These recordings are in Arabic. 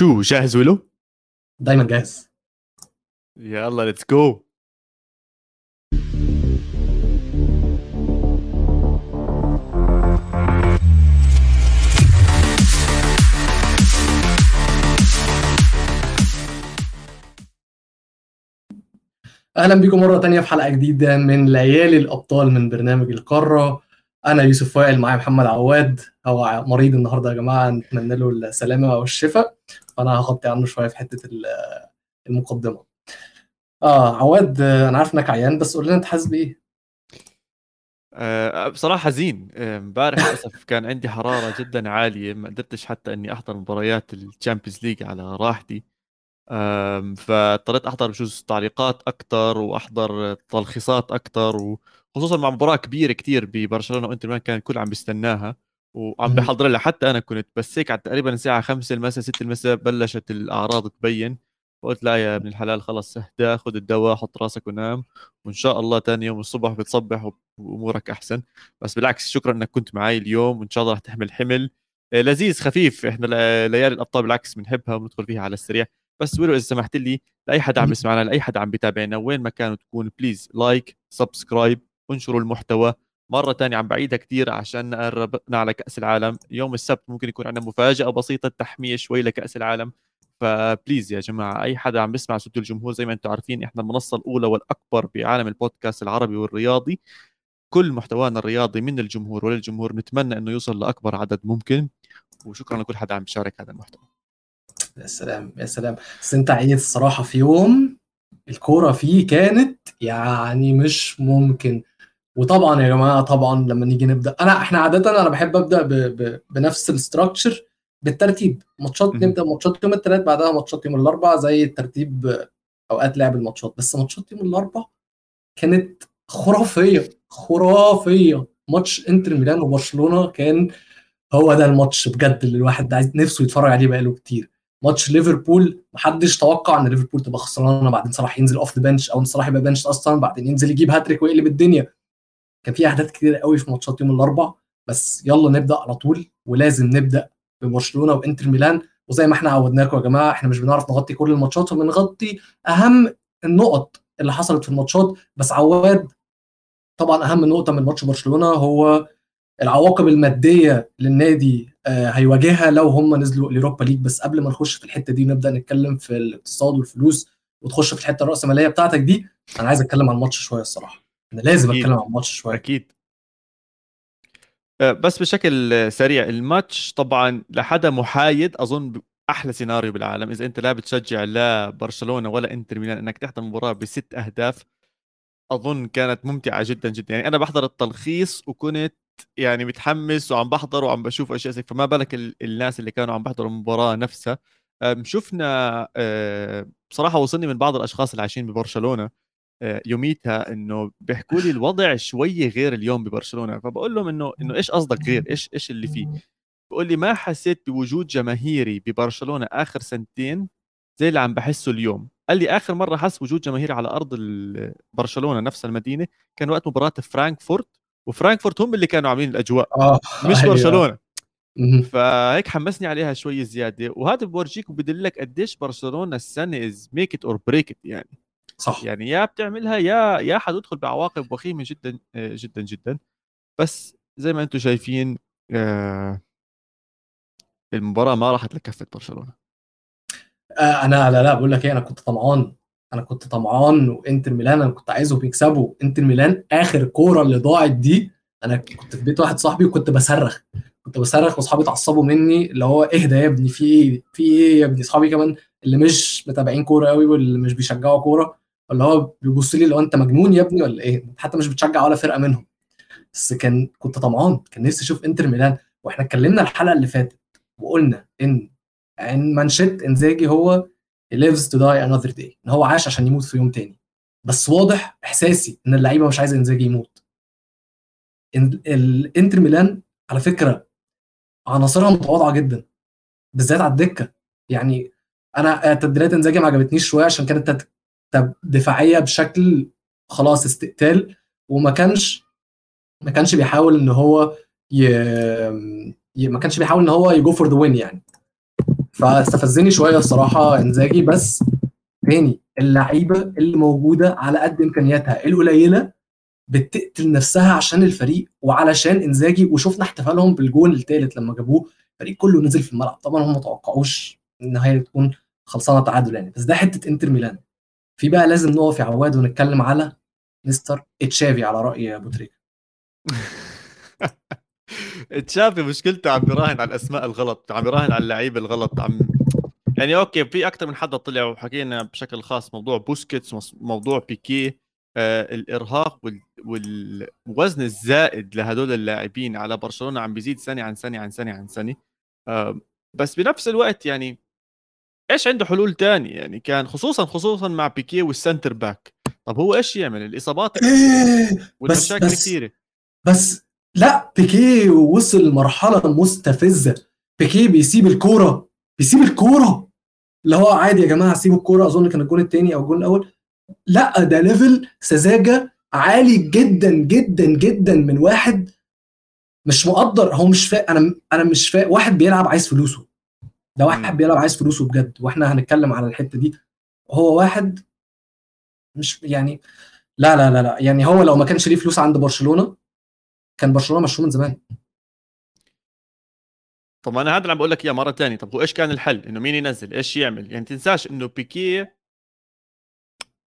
شو جاهز ولو؟ دايما جاهز. يلا ليتس جو أهلا بيكم مرة تانية في حلقة جديدة من ليالي الأبطال من برنامج القارة. أنا يوسف وائل معايا محمد عواد. هو مريض النهارده يا جماعة نتمنى له السلامة والشفاء. فأنا هغطي عنه شوية في حتة المقدمة. آه عواد أنا عارف إنك عيان بس قول لنا أنت حاسس بإيه؟ أه بصراحة حزين. امبارح للأسف كان عندي حرارة جدا عالية ما قدرتش حتى إني أحضر مباريات ال Champions League على راحتي. فاضطريت أحضر بجوز تعليقات أكثر وأحضر تلخيصات أكثر وخصوصا مع مباراة كبيرة كثير ببرشلونة وإنتر ميلان كان الكل عم بيستناها وعم بحضر لها. حتى أنا كنت بس هيك تقريبا الساعة 5 المساء 6 المساء بلشت الأعراض تبين. فقلت لا يا ابن الحلال خلص اهدى خذ الدواء حط راسك ونام. وإن شاء الله ثاني يوم الصبح بتصبح وأمورك أحسن. بس بالعكس شكرا إنك كنت معي اليوم وإن شاء الله رح تحمل حمل. آه، لذيذ خفيف. إحنا ليالي الأبطال بالعكس بنحبها وبندخل فيها على السريع. بس ولو إذا سمحت لي لأي حدا عم يسمعنا لأي حدا عم بيتابعنا وين ما كانوا تكون please like subscribe انشروا المحتوى مرة ثانية عم بعيدها كثير عشان قربنا على كأس العالم. يوم السبت ممكن يكون عندنا مفاجأة بسيطة تحمية شوي لكأس العالم. ف please يا جماعة أي حدا عم بيسمع صوت الجمهور زي ما أنتم عارفين إحنا المنصة الأولى والأكبر بعالم البودكاست العربي والرياضي. كل محتوانا الرياضي من الجمهور وللجمهور نتمنى إنه يوصل لأكبر عدد ممكن. وشكرا لكل حدا عم بيشارك هذا المحتوى. يا سلام يا سلام. بس أنت عيت الصراحة في يوم الكورة فيه كانت يعني مش ممكن. وطبعا يا جماعة طبعا لما نيجي نبدأ أنا إحنا عاده أنا بحب أبدأ ب... ب... بنفس الاستراكشر بالترتيب. ماتشات نبدأ ماتشات يوم الثلاث بعدها ماتشات يوم الأربع زي الترتيب أوقات لعب الماتشات. بس ماتشات يوم الأربع كانت خرافية خرافية. ماتش إنتر ميلان وبرشلونة كان هو ده الماتش بجد اللي الواحد عايز نفسه يتفرج عليه بقاله كتير. ماتش ليفربول محدش توقع إن ليفربول تبقى خسرانة بعدين صلاح ينزل off the bench أو إن صلاح يبقى bench أصلا بعدين ينزل يجيب هاتريك ويقلب الدنيا. كان في اهداف كتير قوي في ماتشات يوم الأربع بس يلا نبدأ على طول ولازم نبدأ ببرشلونة وإنتر ميلان. وزي ما إحنا عودناكم يا جماعة إحنا مش بنعرف نغطي كل الماتشات وبنغطي أهم النقط اللي حصلت في الماتشات. بس عواد طبعا أهم نقطة من ماتش برشلونة هو العواقب المادية للنادي آه، هيواجهها لو هم نزلوا ال Europa League. بس قبل ما نخش في الحتة دي ونبدأ نتكلم في الاقتصاد والفلوس وتخش في الحتة الرأسمالية بتاعتك دي أنا عايز أتكلم عن الماتش شوية الصراحة. أنا لازم أكيد. أتكلم عن الماتش شوية. أكيد. آه، بس بشكل سريع الماتش طبعا لحدا محايد أظن أحلى سيناريو بالعالم. إذا أنت لا بتشجع لا برشلونة ولا إنتر ميلان إنك تحضر مباراة بست أهداف أظن كانت ممتعة جدا جدا. يعني أنا بحضر التلخيص وكنت يعني متحمس وعم بحضر وعم بشوف أشياء زي فما بالك الناس اللي كانوا عم بحضروا المباراة نفسها. شفنا آه، بصراحة وصلني من بعض الأشخاص اللي عايشين ببرشلونة. يوميتها إنه بيحكوا لي الوضع شوي غير اليوم ببرشلونة. فبقول لهم إنه إنه إيش قصدك غير؟ إيش إيش اللي فيه؟ بقول لي ما حسيت بوجود جماهيري ببرشلونة آخر سنتين زي اللي عم بحسه اليوم. قال لي آخر مرة حس وجود جماهير على أرض برشلونة نفس المدينة كان وقت مباراة فرانكفورت وفرانكفورت هم اللي كانوا عاملين الأجواء آه. مش أيوة. برشلونة. فهيك حمسني عليها شوي زيادة. وهذا بورجيك وبدلك قديش برشلونة السنة is make it or break يعني. صح. يعني يا بتعملها يا يا حتدخل بعواقب وخيمة جدا جدا جدا. بس زي ما أنتم شايفين آه المباراة ما راحت لكفة برشلونة. آه أنا لا لا بقول لك إيه أنا كنت طمعان. أنا كنت طمعان وإنتر ميلان أنا كنت عايزهم يكسبوا. إنتر ميلان آخر كورة اللي ضاعت دي أنا كنت في بيت واحد صاحبي وكنت بصرخ. كنت بصرخ وأصحابي اتعصبوا مني اللي هو اهدى يا ابني في إيه في إيه يا ابني؟ أصحابي كمان اللي مش متابعين كورة قوي واللي مش بيشجعوا كورة. اللي هو بيبص لي هو أنت مجنون يا ابني ولا إيه؟ حتى مش بتشجع ولا فرقة منهم. بس كان كنت طمعان كان نفسي أشوف إنتر ميلان. وإحنا اتكلمنا الحلقة اللي فاتت وقلنا إن إن مانشيت إنزاجي هو lives to die another day. إن هو عاش عشان يموت في يوم تاني. بس واضح إحساسي إن اللعيبة مش عايزة إنزاجي يموت. الانتر ميلان على فكرة عناصرها متواضعة جدا. بالذات على الدكة. يعني أنا تبديلات إنزاجي ما عجبتنيش شوية عشان كانت دفاعية بشكل خلاص استقتال وما كانش ما كانش بيحاول إن هو ي... ما كانش بيحاول إن هو ي go for the win يعني. فاستفزني شوية الصراحة إنزاجي بس تاني اللعيبة اللي موجودة على قد إمكانياتها القليلة بتقتل نفسها عشان الفريق وعلشان إنزاجي وشفنا احتفالهم بالجول الثالث لما جابوه الفريق كله نزل في الملعب. طبعا هم ما توقعوش النهايه تكون خلصانة تعادل يعني. بس ده حتة إنتر ميلان. في بقى لازم نقف يا عواد ونتكلم على مستر تشافي على رأي أبو تريكة. تشافي مشكلته عم بيراهن على الأسماء الغلط عم بيراهن على اللعيبه الغلط عم يعني okay في أكثر من حدا طلع وحكينا بشكل خاص موضوع بوسكيتس موضوع بيكي آه الإرهاق وال... والوزن الزائد لهدول اللاعبين على برشلونة عم بيزيد سنة عن سنة عن سنة عن سنة آه بس بنفس الوقت يعني إيش عنده حلول تانية يعني كان خصوصا خصوصا مع بيكي وال centre back طب هو إيش يعمل؟ الإصابات إيه والمشاكل كثيرة. بس لا بيكي وصل لمرحله مستفزة. بيكي بيسيب الكورة بيسيب الكورة. اللي هو عادي يا جماعة سيبوا الكورة. أظن كان الجون الثاني أو الجون الأول. لا ده level سذاجة عالي جدا جدا جدا من واحد مش مقدر. هو مش فاق أنا أنا مش فاق واحد بيلعب عايز فلوسه. ده واحد بيلعب عايز فلوسه بجد وإحنا هنتكلم على الحتة دي هو واحد مش يعني لا لا لا لا يعني هو لو ما كانش ليه فلوس عند برشلونة كان برشلونة مشروع من زمان. طب أنا هذا اللي عم بقول لك إياه مرة ثانية طب هو إيش كان الحل؟ إنه مين ينزل؟ إيش يعمل؟ يعني تنساش إنه بيكي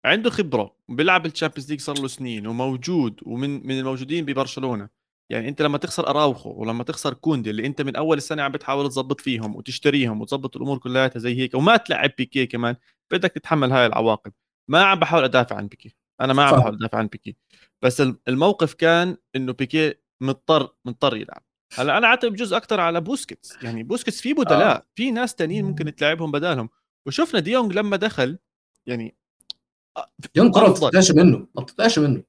عنده خبرة بيلعب ال Champions League صار له سنين وموجود ومن من الموجودين ببرشلونة. يعني أنت لما تخسر أراوخو ولما تخسر كوندي اللي أنت من أول السنة عم بتحاول تظبط فيهم وتشتريهم وتظبط الأمور كلها زي هيك وما تلعب بيكي كمان بدك تتحمل هاي العواقب. ما عم بحاول أدافع عن بيكي أنا ما عم بحاول أدافع عن بيكي بس الموقف كان إنه بيكي مضطر مضطر يلعب. هلأ أنا أعتقد بجوز أكثر على بوسكيتس. يعني بوسكيتس في بدلاء آه. في ناس تانيين ممكن تلعبهم بدالهم. وشفنا ديونج لما دخل يعني ديونج ما بتطلعش منه ما بتطلعش منه.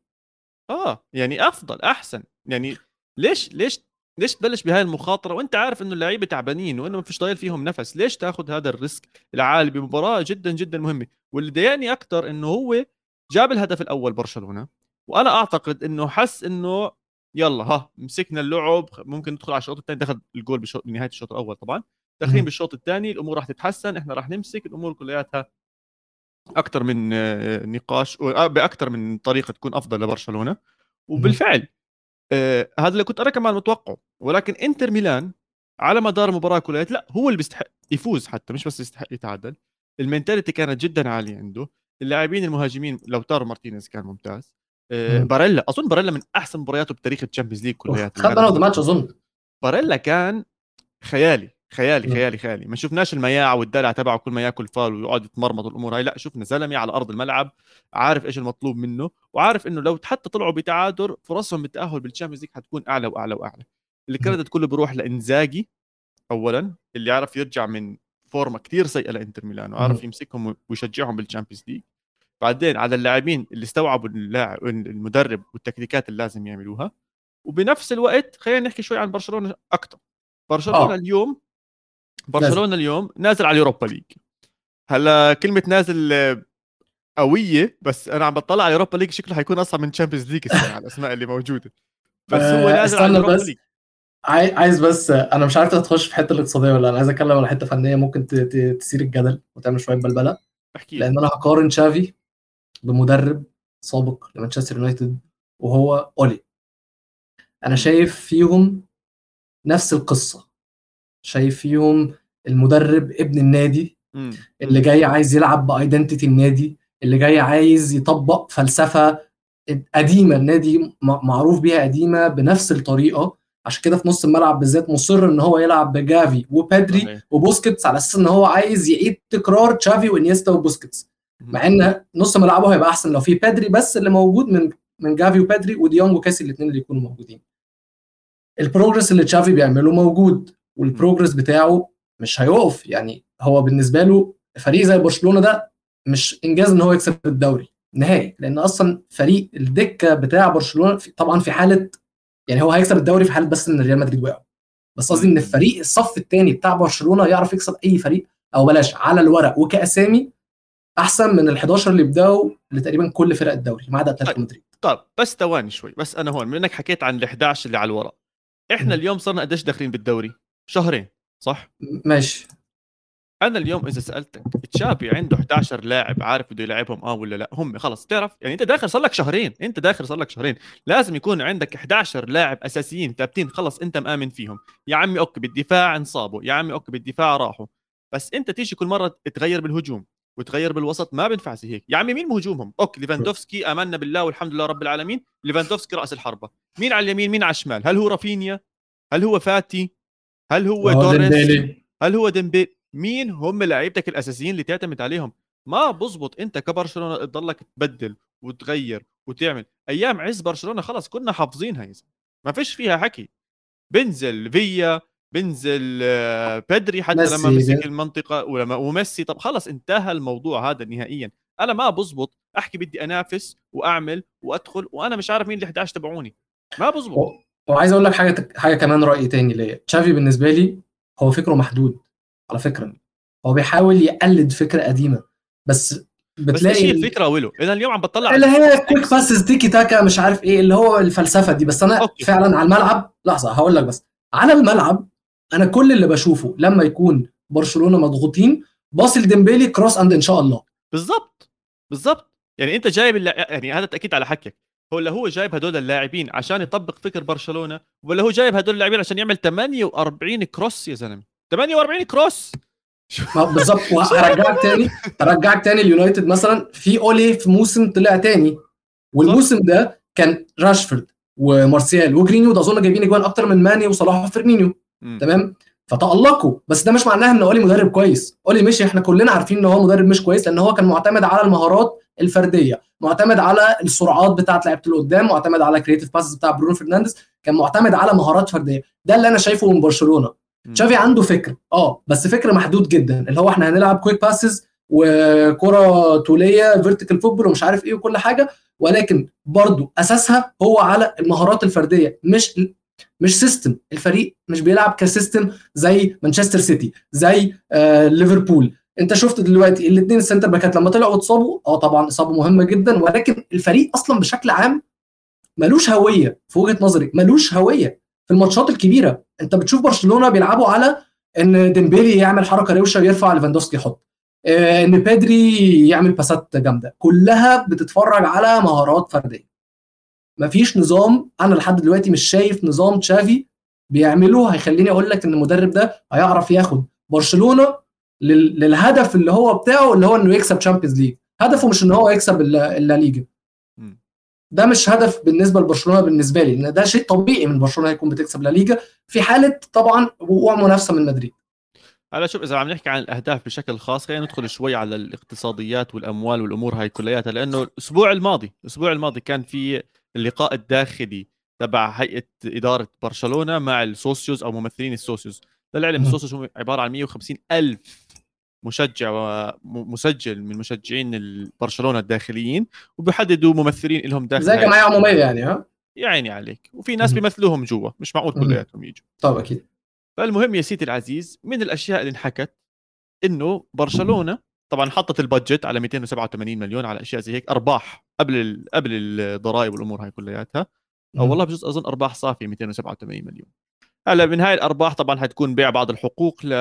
آه يعني أفضل أحسن. يعني ليش ليش ليش تبلش بهاي المخاطرة؟ وأنت عارف إنه اللعيبة تعبانين وإنه ما فيش ضايل فيهم نفس. ليش تاخذ هذا ال risk العالي بمباراة جدا جدا مهمة؟ واللي ضايقني أكثر إنه هو جاب الهدف الأول برشلونة وأنا أعتقد إنه حس إنه يلا ها مسكنا اللعب ممكن ندخل على الشوط الثاني. دخل الجول بنهايه الشوط الأول طبعا. داخلين بالشوط الثاني الأمور راح تتحسن إحنا راح نمسك الأمور كلياتها أكثر من آه، نقاش آه، باكثر من طريقة تكون أفضل لبرشلونة. وبالفعل آه هذا اللي كنت أنا كمان متوقعه ولكن إنتر ميلان على مدار المباراه كلها لا هو اللي بيستحق يفوز حتى مش بس يستحق يتعادل. ال mentality كانت جدا عالية عنده. اللاعبين المهاجمين لوتارو مارتينيز كان ممتاز. آه باريلا أظن باريلا من أحسن مبارياته بتاريخ ال Champions League كلياتها خد man match أظن. باريلا كان خيالي. خيالي خيالي خيالي. ما شفناش المياعة والدلع تبعه كل ما ياكل فال ويقعد يتمرمط والأمور هاي. لا شفنا زلمه على أرض الملعب عارف إيش المطلوب منه وعارف إنه لو حتى طلعوا بتعادل فرصهم بالتاهل بال Champions League حتكون أعلى وأعلى وأعلى. ال credit كله بيروح لإنزاجي اولا اللي عرف يرجع من فورمة كثير سيئة لإنتر ميلان وعرف يمسكهم ويشجعهم بال Champions League بعدين على اللاعبين اللي استوعبوا اللاعب المدرب والتكتيكات اللي لازم يعملوها. وبنفس الوقت خلينا نحكي شوي عن برشلونة أكثر برشلونة آه. اليوم برشلونة اليوم نازل على ال Europa League. هلا كلمة نازل قوية بس أنا عم بطلع على ال Europa League شكله حيكون أصعب من Champions League على الأسماء اللي موجودة. بس هو آه، نازل على ال Europa League. عايز بس أنا مش عارف تخش في حتة الاقتصادية ولا أنا عايز أتكلم على حتة فنية ممكن تثير الجدل وتعمل شوية بلبلة. احكي لأن أنا هقارن شافي بمدرب سابق لمانشستر يونايتد وهو أولي. أنا شايف فيهم نفس القصة. شايف فيهم المدرب ابن النادي اللي جاي عايز يلعب ب identity النادي اللي جاي عايز يطبق فلسفة قديمة النادي معروف بيها قديمة بنفس الطريقة. عشان كده في نص الملعب بالذات مصر إن هو يلعب بجافي وبيدري وبوسكيتس على أساس إن هو عايز يعيد تكرار تشافي وإنيستا وبوسكيتس. مع إن نص ملعبه هيبقى أحسن لو في بيدري بس اللي موجود من من جافي وبيدري وديونج وكاسي الاثنين اللي يكونوا موجودين. ال progress اللي تشافي بيعمله موجود. وال progress بتاعه مش هيقف. يعني هو بالنسبة له فريق زي برشلونة ده مش إنجاز إن هو يكسب الدوري نهائي لأن أصلا فريق الدكة بتاع برشلونة طبعا في حالة يعني هو هيكسب الدوري في حالة بس إن ريال مدريد وقع بس قصدي إن الفريق الصف الثاني بتاع برشلونة يعرف يكسب أي فريق أو بلاش على الورق. وكأسامي أحسن من ال11 اللي بداوا لتقريبا كل فرق الدوري ما عدا أتلتيكو طيب، مدريد. طيب بس ثواني شوي بس أنا هون منك حكيت عن ال11 اللي على الورق إحنا. اليوم صرنا قديش داخلين بالدوري؟ شهرين صح؟ ماشي. أنا اليوم إذا سألتك تشافي عنده 11 لاعب عارف بده يلعبهم آه ولا لا؟ هم خلص تعرف يعني أنت داخل صار لك شهرين أنت داخل صار لك شهرين. لازم يكون عندك 11 لاعب أساسيين ثابتين خلص أنت مآمن فيهم. يا عمي okay بالدفاع انصابوا يا عمي okay بالدفاع راحوا. بس أنت تيجي كل مرة تغير بالهجوم وتغير بالوسط ما بينفع زي هيك. يا عمي مين مهجومهم okay ليفاندوفسكي آمنا بالله والحمد لله رب العالمين. ليفاندوفسكي رأس الحربة. مين على اليمين؟ مين على الشمال؟ هل هو رافينيا؟ هل هو فاتي؟ هل هو توريس هل هو ديمبيلي مين هم لعيبتك الأساسيين اللي تعتمد عليهم؟ ما بزبط أنت كبرشلونة تضلك تبدل وتغير وتعمل. أيام عز برشلونة خلص كنا حافظينها يا ما فيش فيها حكي. بنزل فيا بنزل آه، بدري حتى لما مسك المنطقة ولما وميسي. طب خلص انتهى الموضوع هذا نهائيا. أنا ما بزبط. أحكي بدي أنافس وأعمل وأدخل وأنا مش عارف مين ال 11 تبعوني. ما بزبط. وعايز أقول لك حاجة حاجة كمان رأي تاني ليا. تشافي بالنسبة لي هو فكره محدود على فكرة. هو بيحاول يقلد فكرة قديمة. بس بتلاقي بس الفكرة ولو اذا اليوم عم بطلع اللي هي quick passes تيكي تاكا مش عارف إيه اللي هو الفلسفة دي. بس أنا okay. فعلا على الملعب لحظة هقول لك بس. على الملعب أنا كل اللي بشوفه لما يكون برشلونة مضغوطين باص لديمبيلي cross and إن شاء الله. بالضبط. بالضبط. يعني أنت جايب اللع... يعني هذا تأكيد على حكيك. هو اللي هو جايب هدول اللاعبين عشان يطبق فكر برشلونة ولا هو جايب هدول اللاعبين عشان يعمل 48 cross يا زلمة؟ 48 cross! بالظبط وهرجعك تاني هرجعك تاني اليونايتد مثلا. في أولي في موسم طلع تاني والموسم ده كان راشفورد ومارسيال وجرينوود ده أظن جايبين اجوان أكتر من ماني وصلاح وفيرمينيو. تمام؟ فتألقوا. بس ده مش معناها إن أولي مدرب كويس. أولي مشي. إحنا كلنا عارفين إن هو مدرب مش كويس لأن هو كان معتمد على المهارات الفردية. معتمد على السرعات بتاعت لعيبة اللي قدام معتمد على creative passes بتاع برونو فرنانديز كان معتمد على مهارات فردية. ده اللي أنا شايفه من برشلونة. تشافي عنده فكر. آه بس فكر محدود جدا. اللي هو إحنا هنلعب quick passes وكرة طولية vertical football ومش عارف إيه وكل حاجة ولكن برضو أساسها هو على المهارات الفردية مش مش system الفريق مش بيلعب ك system زي مانشستر سيتي زي آه ليفربول انت شفت دلوقتي الاثنين ال center back ات لما طلعوا اتصابوا؟ آه طبعا إصابة مهمة جدا ولكن الفريق أصلا بشكل عام ملوش هوية في وجهة نظري ملوش هوية في الماتشات الكبيرة. انت بتشوف برشلونة بيلعبوا على إن ديمبيلي يعمل حركة روشة ويرفع ليفاندوفسكي يحط. آه، إن بيدري يعمل باسات جامدة. كلها بتتفرج على مهارات فردية. مفيش نظام أنا لحد دلوقتي مش شايف نظام تشافي بيعمله هيخليني أقول لك إن المدرب ده هيعرف ياخد. برشلونة للهدف اللي هو بتاعه اللي هو إنه يكسب Champions League هدفه مش إن هو يكسب الليجا ده مش هدف بالنسبة لبرشلونة بالنسبة لي. إن ده شيء طبيعي من برشلونة يكون بتكسب لا ليجا. في حالة طبعا وقوع منافسة من مدريد. هلا شوف إذا عم نحكي عن الأهداف بشكل خاص خلينا ندخل شوي على الاقتصاديات والأموال والأمور هاي كلياتها لأنه الأسبوع الماضي الأسبوع الماضي كان في اللقاء الداخلي تبع هيئة إدارة برشلونة مع السوسيوز أو ممثلين السوسيوز للعلم السوسيوز عبارة عن 150 ألف مشجع ومسجل من مشجعين برشلونة الداخليين وبيحددوا ممثلين لهم داخل زي جمعيه عموميه يعني ها؟ يا عيني عليك. وفي ناس بيمثلوهم جوا مش معقول كلياتهم يجوا. طبعا أكيد. فالمهم يا سيدي العزيز من الأشياء اللي انحكت إنه برشلونة طبعا حطت ال budget على 287 مليون على أشياء زي هيك أرباح قبل ال... قبل الضرائب والأمور هاي كلياتها. أو والله بجوز أظن أرباح صافية 287 مليون. هلا من هاي الأرباح طبعا حتكون بيع بعض الحقوق ل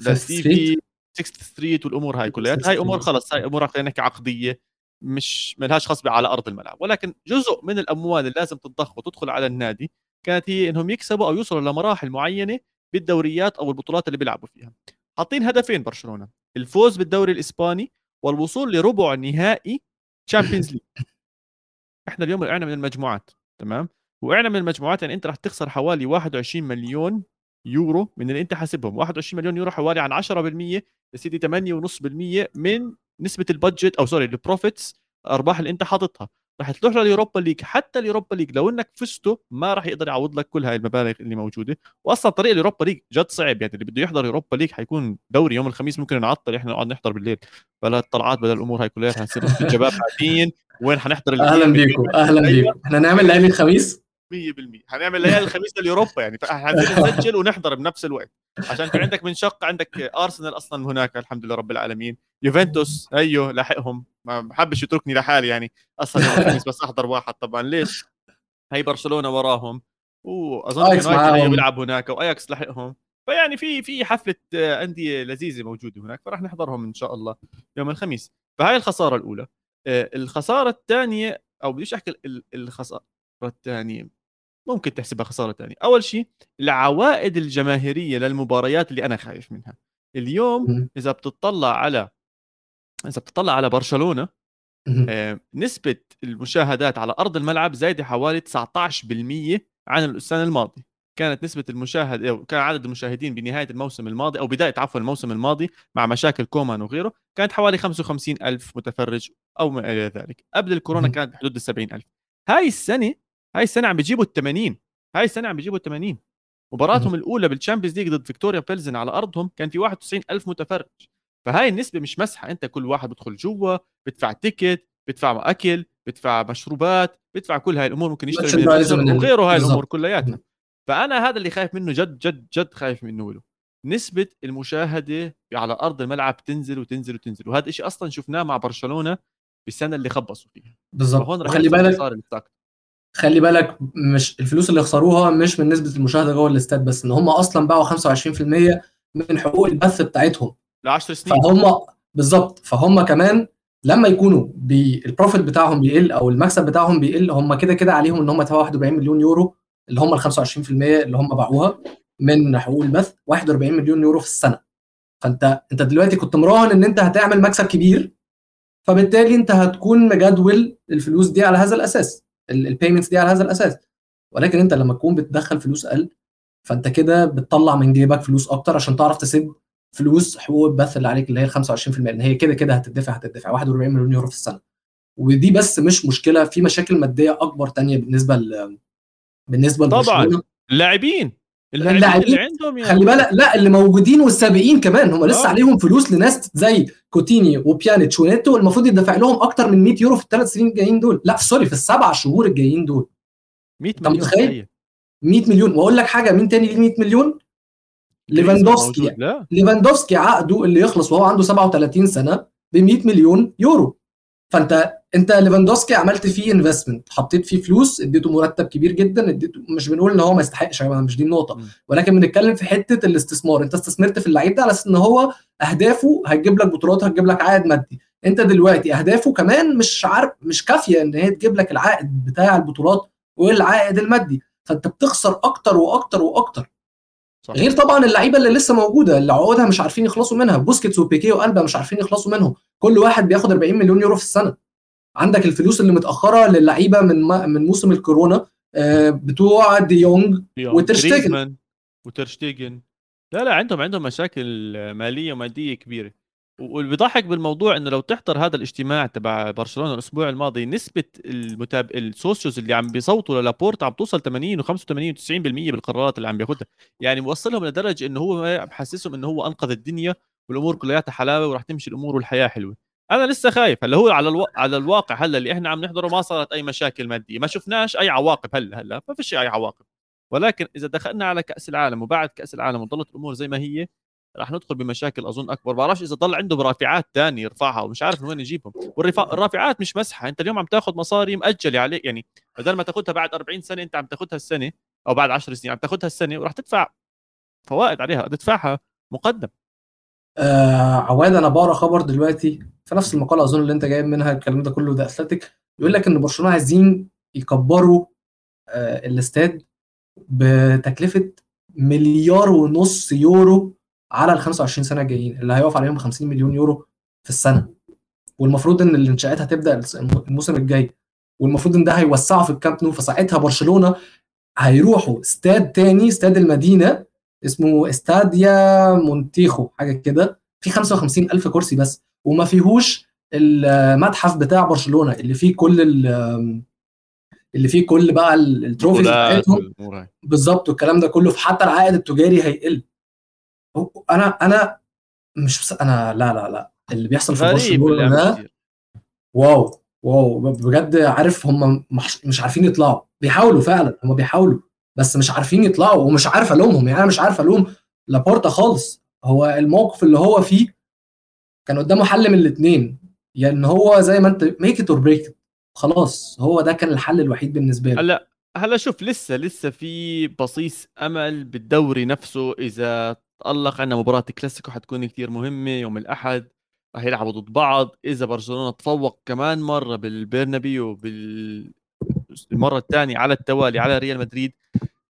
سي في 6 ستريت والأمور هاي كلها. هاي أمور خلص هاي أمور خلينا نحكي عقدية مش ما لهاش خصة على أرض الملعب. ولكن جزء من الأموال اللي لازم تتضخ وتدخل على النادي كانت هي إنهم يكسبوا أو يوصلوا لمراحل معينة بالدوريات أو البطولات اللي بيلعبوا فيها. حاطين هدفين برشلونة الفوز بالدوري الإسباني والوصول لربع نهائي Champions League إحنا اليوم وقعنا من المجموعات تمام؟ وقعنا من المجموعات يعني أنت راح تخسر حوالي 21 مليون يورو من اللي أنت حاسبهم 21 مليون يورو حوالي عن 10% يا سيدي 8.5% من نسبة ال budget أو sorry ال profits الارباح اللي أنت حاططها. رح تروح لل Europa League حتى ال Europa League لو إنك فزته ما راح يقدر يعوض لك كل هاي المبالغ اللي موجودة. واصلا طريق ال Europa League جد صعب يعني اللي بده يحضر Europa League حيكون دوري يوم الخميس ممكن نعطل إحنا نقعد نحضر بالليل. بلا الطلعات بدل الأمور هاي كلها حنصير الشباب قاعدين وين حنحضر أهلا بيكم أهلا بيكم. إحنا نعمل ليله الخميس؟ 100% هنعمل ليالي الخميس لليوروبا يعني حننزل نسجل ونحضر بنفس الوقت. عشان في عندك من شق عندك ارسنال أصلا هناك الحمد لله رب العالمين. يوفنتوس أيوه لاحقهم ما بحبش يتركني لحالي يعني. أصلا الخميس بس أحضر واحد طبعا. ليش؟ هي برشلونة وراهم. واظن يونايتد بيلعب هناك واياكس لحقهم. فيعني في في حفلة أندية لذيذة موجودة هناك فراح نحضرهم إن شاء الله يوم الخميس. فهاي الخسارة الأولى. الخسارة الثانية أو بديش أحكي الخسارة الثانية. ممكن تحسبها خسارة ثانية أول شيء العوائد الجماهيرية للمباريات اللي أنا خايف منها. اليوم إذا بتطلع على إذا بتطلع على برشلونة آه، نسبة المشاهدات على أرض الملعب زايدة حوالي 19% عن السنة الماضيه كانت نسبة المشاهد كان عدد المشاهدين بنهاية الموسم الماضي أو بداية عفوا الموسم الماضي مع مشاكل كومان وغيره كانت حوالي 55 ألف متفرج أو ما إلى ذلك. قبل الكورونا كانت بحدود ال 70 ألف. هاي السنة هاي السنة عم بيجيبوا ال 80 هاي السنة عم بيجيبوا ال 80 مباراتهم الأولى بال Champions League ضد فيكتوريا بلزن على أرضهم كان في 91 ألف متفرج. فهاي النسبة مش مزحة. أنت كل واحد بدخل جوا بدفع ticket بدفع أكل بدفع مشروبات بدفع كل هاي الأمور. ممكن يشتري من وغيره. هاي الأمور كلياتها. فأنا هذا اللي خايف منه جد جد جد خايف منه له. نسبة المشاهدة على أرض الملعب تنزل وتنزل وتنزل. وهذا الشيء أصلا شفناه مع برشلونة بالسنة اللي خبصوا فيها. بالضبط. خلي بالك خلي بالك مش الفلوس اللي خسروها مش من نسبة المشاهدة جوه الاستاد بس إن هم أصلا باعوا 25% من حقوق البث بتاعتهم. ل 10 سنين. فهم بالظبط فهم كمان لما يكونوا ال profit بتاعهم بيقل أو المكسب بتاعهم بيقل هم كده كده عليهم إن هم يدفعوا 41 مليون يورو اللي هم ال 25% اللي هم باعوها من حقوق البث 41 مليون يورو في السنة. فأنت أنت دلوقتي كنت مراهن إن أنت هتعمل مكسب كبير فبالتالي أنت هتكون مجدول الفلوس دي على هذا الأساس. ال payments دي على هذا الأساس. ولكن أنت لما تكون بتدخل فلوس أقل فأنت كده بتطلع من جيبك فلوس أكتر عشان تعرف تسد فلوس حقوق البث اللي عليك اللي هي 25% لأن هي كده كده هتدفع هتدفع 41 مليون يورو في السنة. ودي بس مش مشكلة في مشاكل مادية أكبر تانية بالنسبة بالنسبة طبعا. اللاعبين اللاعبين اللي عندهم يعني خلي بالك لا اللي موجودين والسابقين كمان هم لسه آه. عليهم فلوس لناس زي كوتينيو وبيانيتش ونيتو المفروض يدفع لهم أكتر من 100 يورو في الثلاث سنين الجايين دول. لا sorry في السبع شهور الجايين دول. 100 مليون متخيل؟ 100 مليون. وأقول لك حاجة مين تاني ليه 100 مليون؟ ليفاندوفسكي. ليفاندوفسكي عقده اللي يخلص وهو عنده 37 سنة ب 100 مليون يورو. فانت انت ليفاندوفسكي عملت فيه investment حطيت فيه فلوس اديته مرتب كبير جدا اديته مش بنقول إن هو ما يستحقش يا مش دي النقطة. ولكن بنتكلم في حتة الاستثمار. انت استثمرت في اللعيب ده على أساس إن هو أهدافه هتجيب لك بطولات هتجيب لك عائد مادي. انت دلوقتي أهدافه كمان مش عارف مش كافية إن هي تجيب لك العائد بتاع البطولات والعائد المادي. فأنت بتخسر أكتر وأكتر وأكتر. صح. غير طبعا اللعيبة اللي لسه موجودة اللي عقودها مش عارفين يخلصوا منها. بوسكيتس وبيكي وألبا مش عارفين يخلصوا منهم. كل واحد بياخد 40 مليون يورو في السنة. عندك الفلوس اللي متأخرة للعيبة من من موسم الكورونا آه، بتوع دي يونج دي وتير شتيجن وتير شتيجن لا لا عندهم عندهم مشاكل مالية ومادية كبيرة. واللي بيضحك بالموضوع إنه لو تحضر هذا الاجتماع تبع برشلونة الأسبوع الماضي نسبة المتاب ال socios اللي عم بيصوتوا للابورتا عم توصل 80 و85 و90% بالقرارات اللي عم بياخذها يعني موصلهم لدرجة إنه هو محسسهم إنه هو أنقذ الدنيا والأمور كلياتها حلاوه وراح تمشي الأمور والحياة حلوة. أنا لسه خايف. هلأ هو على ألو... على الواقع هلأ اللي إحنا عم نحضره ما صارت أي مشاكل مادية. ما شفناش أي عواقب هلأ هلأ ما فيش أي عواقب. ولكن إذا دخلنا على كأس العالم وبعد كأس العالم وظلت الأمور زي ما هي راح ندخل بمشاكل أظن أكبر. بعرفش إذا ضل عنده رافعات ثانية يرفعها ومش عارف من وين يجيبهم. والرافعات مش مسحة. أنت اليوم عم تاخذ مصاري مأجلة عليك يعني بدل ما تاخذها بعد 40 سنة أنت عم تاخذها السنة أو بعد 10 سنين عم تاخذها السنة وراح تدفع فوائد عليها تدفعها مقدم. آه عواد أنا بقرأ خبر دلوقتي في نفس المقاله أظن اللي أنت جايب منها الكلام ده كله ذا اثلتيك يقول لك إن برشلونة عايزين يكبروا آه الاستاد بتكلفة مليار ونص يورو على ال 25 سنة الجايين اللي هيقف عليهم 50 مليون يورو في السنة. والمفروض إن الانشاءات هتبدأ الموسم الجاي. والمفروض إن ده هيوسعوا في الكامب نو فساعتها برشلونة هيروحوا استاد تاني استاد المدينة اسمه استاديو مونتجويك حاجة كده. في 55 ألف كرسي بس. وما فيهوش المتحف بتاع برشلونة اللي فيه كل اللي فيه كل بقى ال trophies بتاعتهم. بالظبط والكلام ده كله. فحتى العائد التجاري هيقل. أنا أنا مش بس أنا لا لا لا اللي بيحصل في برشلونة ده wow wow بجد عارف هم مش عارفين يطلعوا. بيحاولوا فعلا هم بيحاولوا بس مش عارفين يطلعوا ومش عارف ألومهم. يعني أنا مش عارف ألوم لابورتا خالص. هو الموقف اللي هو فيه كان قدامه حل من الاثنين يا يعني إن هو زي ما أنت make it or break خلاص هو ده كان الحل الوحيد بالنسبة له. هلا هلا شوف لسه لسه في بصيص أمل بالدوري نفسه إذا تالق عندنا مباراة كلاسيكو حتكون كثير مهمة يوم الأحد راح يلعبوا ضد بعض. إذا برشلونة تفوق كمان مرة بالبرنابيو بالمرة الثانية على التوالي على ريال مدريد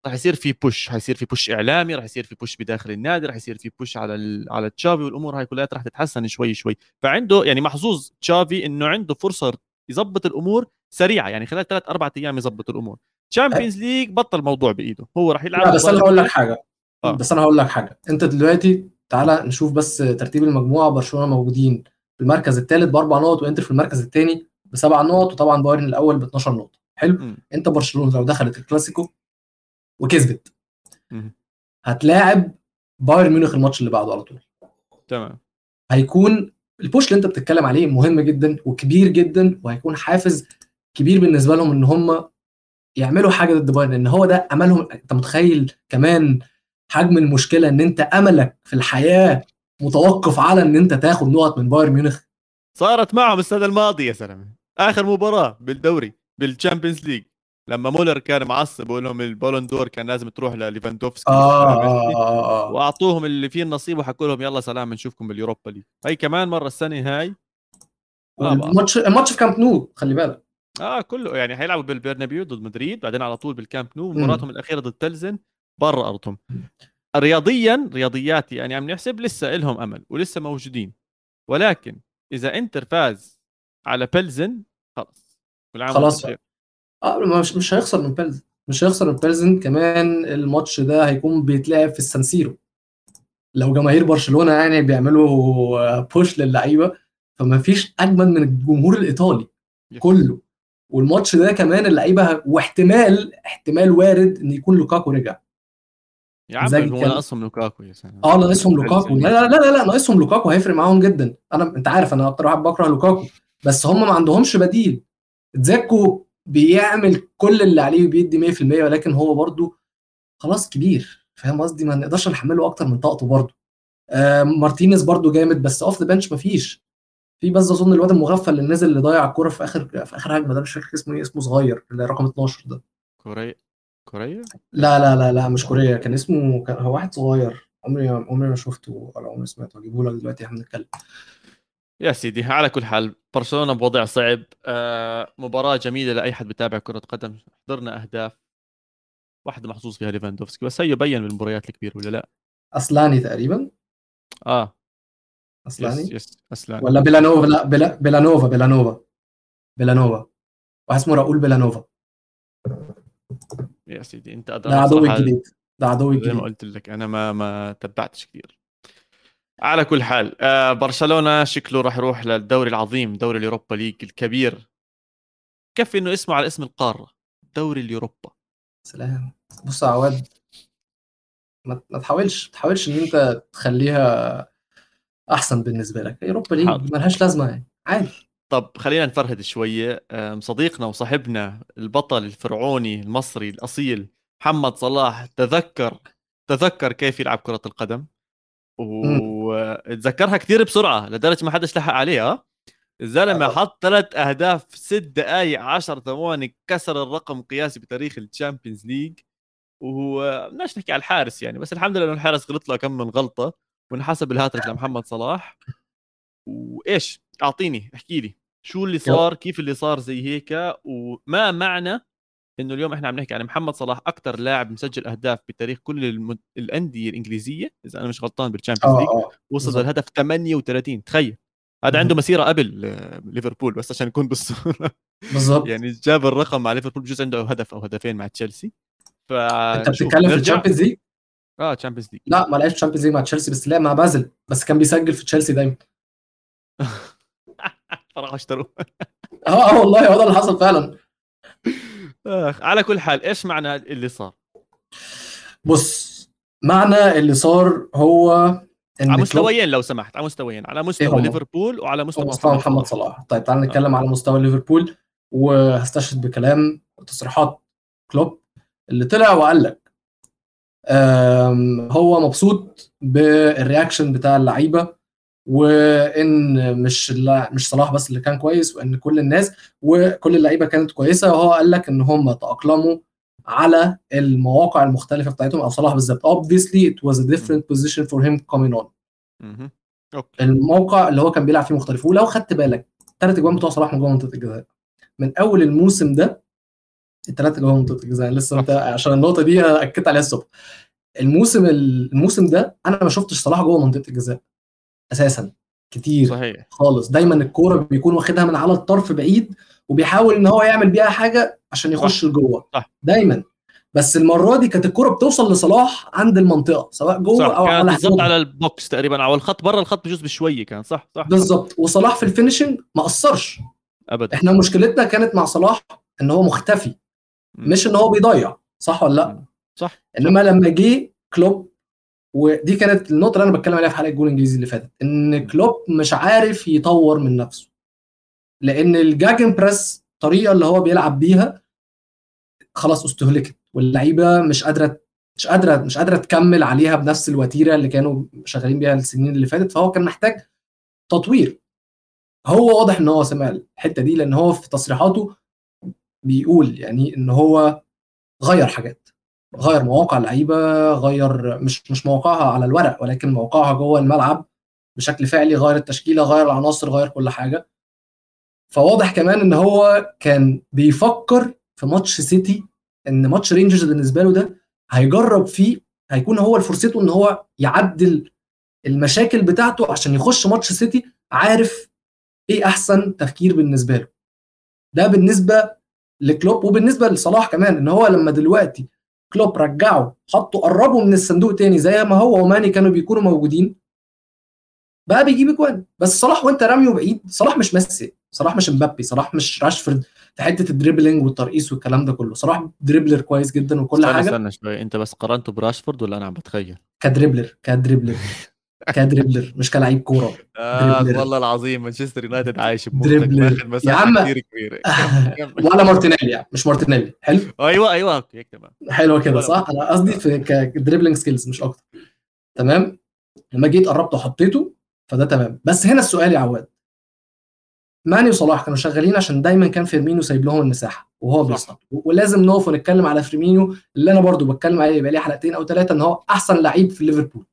راح يصير في push حيصير في push إعلامي راح يصير في push بداخل النادي راح يصير في push على ال... على تشافي والأمور هاي كلها راح تتحسن شوي شوي. فعنده يعني محظوظ تشافي إنه عنده فرصة يظبط الأمور سريعة يعني خلال ثلاث أربع أيام يظبط الأمور. Champions League بطل الموضوع بإيده هو راح يلعب بس أنا هقول لك حاجة. آه. بس أنا هقول لك حاجة. أنت دلوقتي تعالى نشوف بس ترتيب المجموعة برشلونة موجودين في المركز الثالث بأربع نقط وإنتر في المركز الثاني بسبع نقط وطبعا بايرن الأول ب 12 نقطة. حلو؟ م. أنت برشلونة لو دخلت الكلاسيكو وكسبت هتلاعب بايرن ميونخ الماتش اللي بعده على طول. تمام. هيكون ال push اللي أنت بتتكلم عليه مهم جدا وكبير جدا وهيكون حافز كبير بالنسبة لهم إن هم يعملوا حاجة ضد بايرن إن هو ده أملهم. أنت متخيل كمان حجم المشكلة إن أنت أملك في الحياة متوقف على إن أنت تاخد نقط من بايرن ميونخ؟ صارت معهم السنة الماضية يا زلمه آخر مباراة بالدوري بال Champions League لما مولر كان معصب بقول لهم البالون دور كان لازم تروح لليفاندوفسكي آه, آه, آه, آه. وأعطوهم اللي فيه النصيب وحكوا لهم يلا سلام نشوفكم بال Europa League. هي كمان مرة السنة هاي. الماتش الماتش في كامب نو خلي بالك. آه كله يعني حيلعبوا بالبرنابيو ضد مدريد بعدين على طول بالكامب نو مباراتهم الأخيرة ضد بلزن برا أرضهم. رياضيا رياضياتي يعني عم نحسب لسه لهم أمل ولسه موجودين. ولكن إذا إنتر فاز على بلزن خلص. خلاص. آه مش مش هيخسر من بلزن مش هيخسر من بلزن كمان الماتش ده هيكون بيتلعب في السانسيرو لو جماهير برشلونة يعني بيعملوا بوش للعيبة فما فيش أجمل من الجمهور الإيطالي كله. والماتش ده كمان اللعيبة واحتمال احتمال وارد إن يكون لوكاكو رجع. يا عم هو ناقصهم لوكاكو يا سلام. آه ناقصهم لوكاكو. لا لا لا لا ناقصهم لوكاكو هيفرق معاهم جدا. أنا أنت عارف أنا أكتر واحد بكره لوكاكو. بس هم ما عندهمش بديل. دجيكو بيعمل كل اللي عليه وبيدي 100% ولكن هو برده خلاص كبير. فاهم قصدي؟ ما نقدرش نحمله أكتر من طاقته برده آه مارتينيز برده جامد بس off the bench مفيش. في بس أظن الواد المغفل اللي نزل اللي ضيع الكورة في آخر في آخر هجمة ده مش فاكر اسمه إيه اسمه صغير اللي رقم 12 ده. كوريا. كوريا لا لا لا لا مش كوريا كان اسمه كان هو واحد صغير. عمري عمري ما شفته ولا عمري سمعته. اجيبه لك دلوقتي إحنا بنتكلم. يا سيدي على كل حال برشلونة بوضع صعب. آه مباراة جميلة لأي حد بتابع كرة قدم. حضرنا أهداف. واحدة محظوظ فيها ليفاندوفسكي. بس هي بين بالمباريات الكبيرة ولا لا؟ اصلاني تقريبا. آه. اصلاني يس يس اصلاني ولا بيلانوفا؟ لا بلا بيلانوفا بيلانوفا. بيلانوفا. واحد اسمه راؤول بيلانوفا. يا سيدي انت ده عدوي الجديد ده عدوي الجديد زي ما قلت لك أنا ما ما تبعتش كثير على كل حال آه برشلونة شكله راح يروح للدوري العظيم دوري ال Europa League الكبير. كفي إنه اسمه على اسم القارة دوري اليوروبا. سلام. بص يا عواد ما, ما تحاولش ما تحاولش إن أنت تخليها أحسن بالنسبة لك. Europa League ملهاش لازمة يعني عادي. طب خلينا نفرهد شوية. صديقنا وصاحبنا البطل الفرعوني المصري الأصيل محمد صلاح تذكر تذكر كيف يلعب كرة القدم. وتذكرها كثير بسرعة لدرجة ما حدش لحق عليها. الزلمة حط ثلاث أهداف في ست دقائق 10 ثواني كسر الرقم القياسي بتاريخ ال Champions League. وهو بدناش نحكي على الحارس يعني بس الحمد لله إنه الحارس غلط له كم من غلطة. وانحسب الهاتريك لمحمد صلاح. وإيش؟ أعطيني احكي لي. شو اللي صار؟ كيف اللي صار زي هيك؟ وما معنى إنه اليوم إحنا عم نحكي عن محمد صلاح أكثر لاعب مسجل أهداف بتاريخ كل المد... الأندية الإنجليزية إذا أنا مش غلطان بال Champions League آه، آه، وصل للهدف 38 تخيل. هذا عنده مسيرة قبل آه، ليفربول بس عشان يكون بالصورة. بالضبط. يعني جاب الرقم مع ليفربول بجوز عنده هدف أو هدفين مع تشيلسي. ف أنت بتتكلم في ال Champions League؟ آه تشامبيونز ليج لا ما لعبش Champions League مع تشيلسي بس لعب مع بازل بس كان بيسجل في تشيلسي دايما. فراحوا اشتروه آه آه والله هو ده اللي حصل فعلا آخ. على كل حال إيش معنى اللي صار؟ بص معنى اللي صار هو إن على مستويين لو سمحت على مستويين على مستوى إيه ليفربول وعلى مستوى, مستوى محمد صلاح طيب تعال نتكلم آه. على مستوى ليفربول وهستشهد بكلام وتصريحات كلوب اللي طلع وقال لك هو مبسوط بال reaction بتاع اللعيبة وإن مش مش صلاح بس اللي كان كويس وإن كل الناس وكل اللعيبة كانت كويسة. وهو قال لك إن هم تأقلموا على المواقع المختلفة بتاعتهم أو صلاح بالذات obviously it was a different position for him coming on. okay. الموقع اللي هو كان بيلعب فيه مختلف. ولو خدت بالك الثلاث أجوان بتوع صلاح من جوه منطقة الجزاء. من أول الموسم ده الثلاث أجوان من منطقة الجزاء. لسه أنت عشان النقطة دي أكدت عليها الصبح. الموسم الموسم ده أنا ما شفتش صلاح جوه منطقة الجزاء. أساسا. كتير صحيح. خالص. دايما الكورة بيكون واخدها من على الطرف بعيد وبيحاول إن هو يعمل بيها حاجة عشان يخش لجوه. دايما. بس المرة دي كانت الكورة بتوصل لصلاح عند المنطقة سواء جوه صح. أو على بالضبط حدود. على البوكس تقريبا أو الخط برا الخط بجوز بشوية كان. صح صح. بالظبط. وصلاح في ال finishing ما قصرش. ابدا. إحنا مشكلتنا كانت مع صلاح إن هو مختفي. مش إن هو بيضيع صح ولا لأ. صح. إنما لما جه كلوب ودي كانت النقطة اللي أنا بتكلم عليها في حلقة الجول الانجليزي اللي فاتت إن كلوب مش عارف يطور من نفسه. لأن ال Gegenpress الطريقة اللي هو بيلعب بيها خلاص استهلكت واللعيبة مش قادرة مش قادرة مش قادرة تكمل عليها بنفس الوتيرة اللي كانوا شغالين بيها السنين اللي فاتت. فهو كان محتاج تطوير. هو واضح إن هو سمع الحتة دي لأن هو في تصريحاته بيقول يعني إن هو غير حاجات. غير مواقع لعيبة غير مش مش مواقعها على الورق ولكن مواقعها جوه الملعب بشكل فعلي غير التشكيلة غير العناصر غير كل حاجة. فواضح كمان إن هو كان بيفكر في ماتش سيتي إن ماتش رينجرز بالنسبة له ده هيجرب فيه هيكون هو فرصته إن هو يعدل المشاكل بتاعته عشان يخش ماتش سيتي عارف إيه أحسن تفكير بالنسبة له. ده بالنسبة لكلوب وبالنسبة لصلاح كمان إن هو لما دلوقتي كلوب رجعه حطه قربه من الصندوق تاني زي ما هو وماني كانوا بيكونوا موجودين. بقى بيجيب اجوان. بس صلاح وانت راميه بعيد صلاح مش ميسي صلاح مش مبابي صلاح مش راشفورد في حتة ال dribbling والترقيص والكلام ده كله. صلاح dribbler كويس جدا وكل استنى حاجة. استنى شوي انت بس قارنته براشفورد ولا أنا عم بتخيل؟ ك dribbler ك dribbler. ك dribbler مش كلاعب كورة. آه dribbler. والله العظيم مانشستر يونايتد عايش dribbler. يا عم. كثير كبيره ولا مارتينيلي يعني مش مارتينيلي. حلو؟ أيوه أيوه تمام حلوة كده صح؟ أنا قصدي في ك dribbling skills مش أكتر. تمام؟ لما جيت قربت وحطيته فده تمام. بس هنا السؤال يا عواد. ماني وصلاح كانوا شغالين عشان دايما كان فيرمينو سايب لهم المساحة وهو. بيصطاد. ولازم نقف ونتكلم على فيرمينو اللي أنا برضو بتكلم عليه بقى لي حلقتين أو ثلاثة إن هو أحسن لعيب في ليفربول.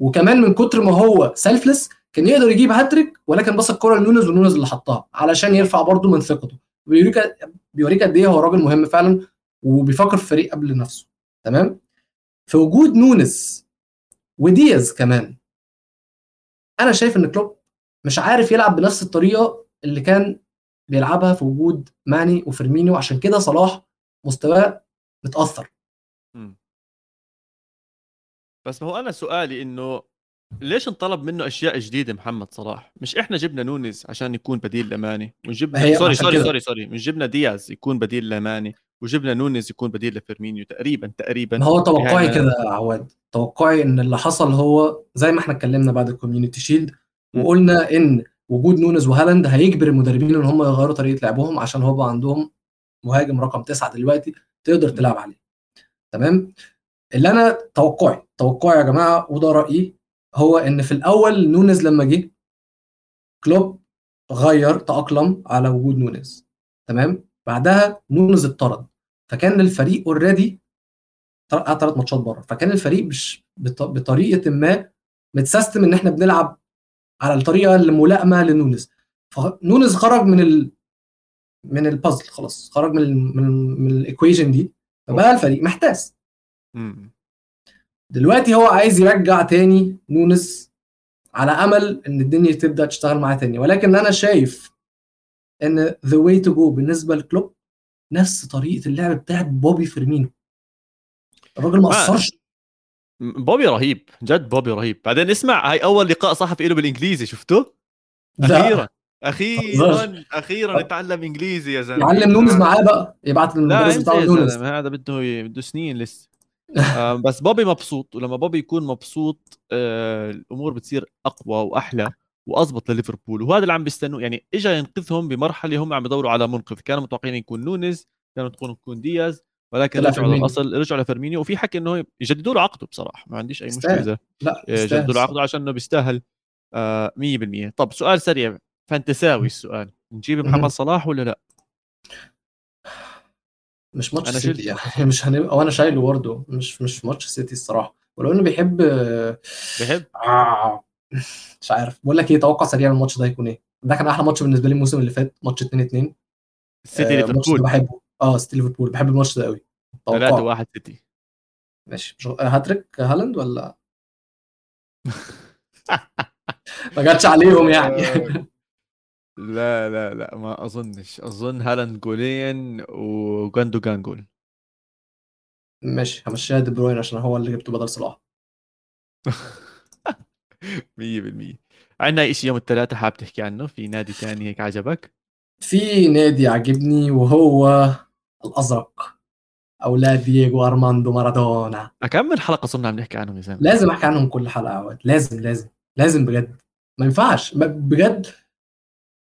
وكمان من كتر ما هو selfless كان يقدر يجيب هاتريك ولكن بص الكرة لنونز ونونز اللي حطها علشان يرفع برضو من ثقته. بيوريك بيوريك قد إيه هو راجل مهم فعلا وبيفكر في فريق قبل نفسه. تمام؟ في وجود نونز ودياز كمان أنا شايف إن كلوب مش عارف يلعب بنفس الطريقة اللي كان بيلعبها في وجود ماني وفيرمينيو عشان كده صلاح مستواه متأثر. بس ما هو أنا سؤالي إنه ليش انطلب منه أشياء جديدة محمد صلاح؟ مش إحنا جبنا نونز عشان يكون بديل لماني وجبنا سوري سوري. سوري سوري مش جبنا دياز يكون بديل لماني وجبنا نونز يكون بديل لفيرمينيو تقريبا تقريبا ما هو توقعي كده يا عواد. توقعي إن اللي حصل هو زي ما إحنا اتكلمنا بعد ال Community Shield. وقلنا إن وجود نونز وهالاند هيجبر المدربين إن هم يغيروا طريقة لعبهم عشان هو بقى عندهم مهاجم رقم تسعة دلوقتي تقدر تلعب عليه. تمام؟ اللي أنا توقعي توقعي يا جماعة وده رأيي هو إن في الأول نونز لما جه كلوب غير تأقلم على وجود نونز تمام؟ بعدها نونز اتطرد فكان الفريق already قعد ثلاث ماتشات بره فكان الفريق مش بط- بطريقة ما متسيستم إن إحنا بنلعب على الطريقة اللي ملائمه لنونز فنونز خرج من ال من البازل خلاص خرج من ال من, ال- من ال equation دي فبقى الفريق محتاس. مم. دلوقتي هو عايز يرجع تاني نونز على أمل إن الدنيا تبدأ تشتغل معاه تاني. ولكن أنا شايف إن the way to go بالنسبة لكلوب نفس طريقة اللعب بتاعت بوبي فيرمينو. الراجل ما قصرش. بوبي رهيب جد بوبي رهيب. بعدين اسمع هاي أول لقاء صحفي له بالإنجليزي شفته؟ أخيرا أخيرا أخيرا اتعلم إنجليزي يا زلمة. يعلم نونز معاه بقى يبعت المدرس بتاعه نونز هذا بده بده سنين لسه. بس بوبي مبسوط ولما بوبي يكون مبسوط آه، الأمور بتصير أقوى وأحلى واضبط لليفربول. وهذا اللي عم بيستنوا يعني اجى ينقذهم بمرحلة هم عم يدوروا على منقذ. كانوا متوقعين يكون نونز كانوا متوقعين يكون دياز ولكن رجعوا. للأصل رجعوا لفيرمينيو. وفي حكي إنه يجددوا له عقده بصراحة. ما عنديش أي. مشكلة. اذا لا يجددوا له. عقده عشان إنه بيستاهل آه 100% طب سؤال سريع فانتساوي السؤال. نجيب. محمد صلاح ولا لا؟ مش ماتش أنا سيتي شلته. يعني. مش هنبقى وأنا شايله برضه. مش مش ماتش سيتي الصراحة. ولو إنه بيحب بحب آه. مش عارف. بقول لك إيه توقع سريع الماتش ده هيكون إيه. ده كان أحلى ماتش بالنسبة لي الموسم اللي فات ماتش 2 2 سيتي ده ليفربول. بحبه. آه سيتي ليفربول. بحب الماتش ده قوي 3 توقع 1 سيتي. ماشي. مش- هاتريك هالاند ولا؟ ما جاتش عليهم يعني. لا لا لا ما أظنش. أظن هالاند جولين وجوندوجان جول. ماشي همشيها دي بروين عشان هو اللي جبته بدل صلاح. 100% عندنا شيء يوم الثلاثاء حاب تحكي عنه؟ في نادي ثاني هيك عجبك؟ في نادي عجبني وهو الأزرق. أولاد دييغو أرماندو مارادونا. كم من حلقة صرنا عم نحكي عنهم يا زلمة. لازم أحكي عنهم كل حلقة عواد لازم لازم لازم بجد. ما ينفعش. بجد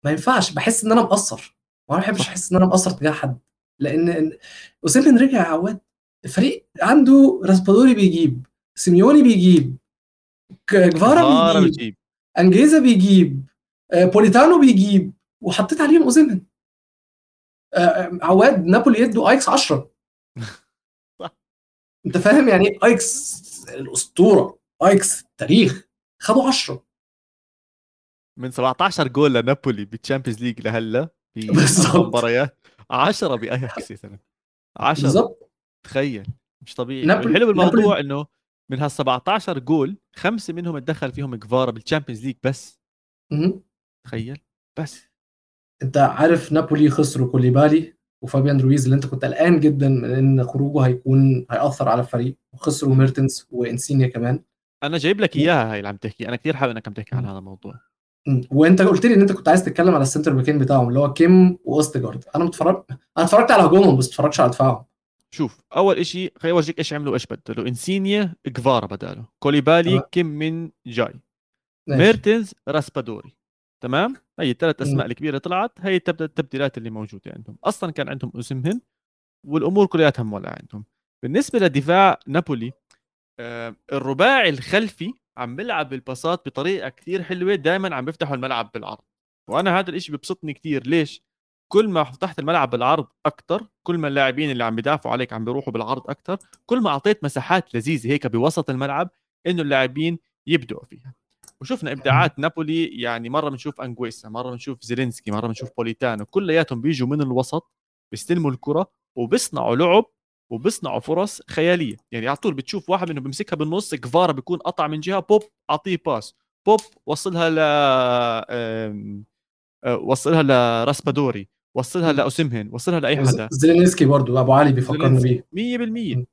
ما ينفعش بحس إن أنا مقصر. ما بحبش. أحس إن أنا مقصر تجاه حد. لأن اوسيمين رجع يا عواد الفريق عنده راسبادوري بيجيب سيميوني بيجيب ك- جفارا فارا بيجيب بتجيب أنجويسا بيجيب آه، بوليتانو بيجيب وحطيت عليهم اوسيمين آه، آه، عواد نابولي يدوا أياكس 10 صح. أنت فاهم يعني إيه أياكس الأسطورة؟ أياكس التاريخ خدوا 10 من 17 جول لنابولي بال Champions League لهلا في مباريات. 10 باياكس يا زلمه 10 بالظبط تخيل. مش طبيعي. نابولي- والحلو بالموضوع إنه من هال 17 جول خمسة منهم اتدخل فيهم كفارا بال Champions League بس. مهم. تخيل. بس. أنت عارف نابولي خسروا كوليبالي وفابيان رويز اللي أنت كنت قلقان جدا من إن خروجه هيكون هيأثر على الفريق. وخسروا ميرتنس وإنسينيا كمان. أنا جايب لك إياها هاي اللي عم تحكي. أنا كثير حابب إنك عم تحكي عن هذا الموضوع. مم. وانت قلت لي ان انت كنت عايز تتكلم على ال centre backين بتاعهم اللي هو كيم واوستجارد أنا متفرج أنا اتفرجت على هجومهم بس اتفرجتش على دفاعهم. شوف أول شيء خليني اورجيك إيش عملوا وايش بدلوا إنسينيا كفارا بداله. كوليبالي تمام. كيم من جاي. ماشي. ميرتنز راسبادوري. تمام؟ هي الثلاث. أسماء الكبيرة طلعت. هي تبدا التبديلات اللي موجودة عندهم. أصلا كان عندهم اسمهن والأمور كلياتها مولعه عندهم. بالنسبة لدفاع نابولي آه الرباعي الخلفي عم بيلعب الباصات بطريقة كثير حلوة دائما عم بيفتحوا الملعب بالعرض. وأنا هذا الإشي بيبسطني كثير ليش؟ كل ما فتحت الملعب بالعرض أكثر كل ما اللاعبين اللي عم بيدافعوا عليك عم بيروحوا بالعرض أكثر كل ما أعطيت مساحات لذيذة هيك بوسط الملعب إنه اللاعبين يبدعوا فيها. وشفنا إبداعات نابولي يعني مرة بنشوف انجويسا مرة بنشوف زيلينسكي مرة بنشوف بوليتانو كلياتهم بيجوا من الوسط بيستلموا الكرة وبيصنعوا لعب وبيصنعوا فرص خيالية. يعني على طول بتشوف واحد منهم بيمسكها بالنص كفارا بيكون قطع من جهة بوب أعطيه pass. بوب وصلها ل آه، وصلها لراسبادوري وصلها. لاوسمهن وصلها لأي حدا. زيلينسكي برضو أبو علي بيفكرني بيه. 100% مم.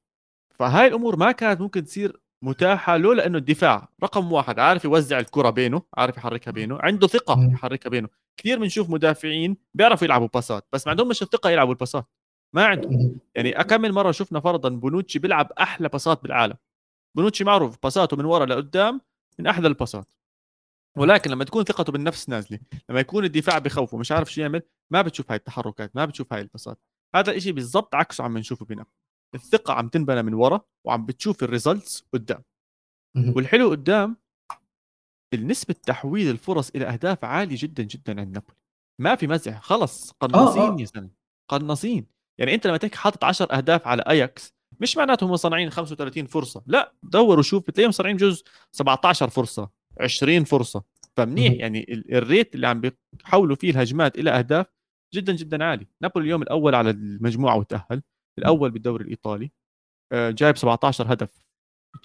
فهاي الأمور ما كانت ممكن تصير متاحة لولا انه الدفاع رقم واحد عارف يوزع الكرة بينه عارف يحركها بينه عنده ثقة. يحركها بينه. كثير بنشوف مدافعين بيعرفوا يلعبوا باسات بس ما عندهم مش الثقة يلعبوا الباسات ما عندهم مم. يعني أكمل مرة شفنا فرضا بونوتشي بيلعب أحلى باسات بالعالم. بونوتشي معروف باساته من ورا لقدام من أحلى الباسات. ولكن لما تكون ثقته بالنفس نازلة لما يكون الدفاع بخوفه مش عارف شو يعمل ما بتشوف هاي التحركات ما بتشوف هاي الباسات. هذا الشيء بالضبط عكسه عم نشوفه بنا. الثقة عم تنبنى من ورا وعم بتشوف ال results قدام. والحلو قدام النسبة تحويل الفرص إلى أهداف عالية جدا جدا عند نابولي. ما في مزح. خلص قناصين آه. يا زلمة. قناصين. يعني أنت لما تحكي حاطط 10 أهداف على أياكس مش معناته هم صانعين 35 فرصة لا دوروا شوف بتلاقيهم صانعين بجوز 17 فرصة 20 فرصة فمنيح. يعني ال- ال rate اللي عم بيحولوا فيه الهجمات إلى أهداف جدا جدا عالي نابولي اليوم الأول على المجموعة وتأهل الأول بالدوري الإيطالي آه، جايب 17 هدف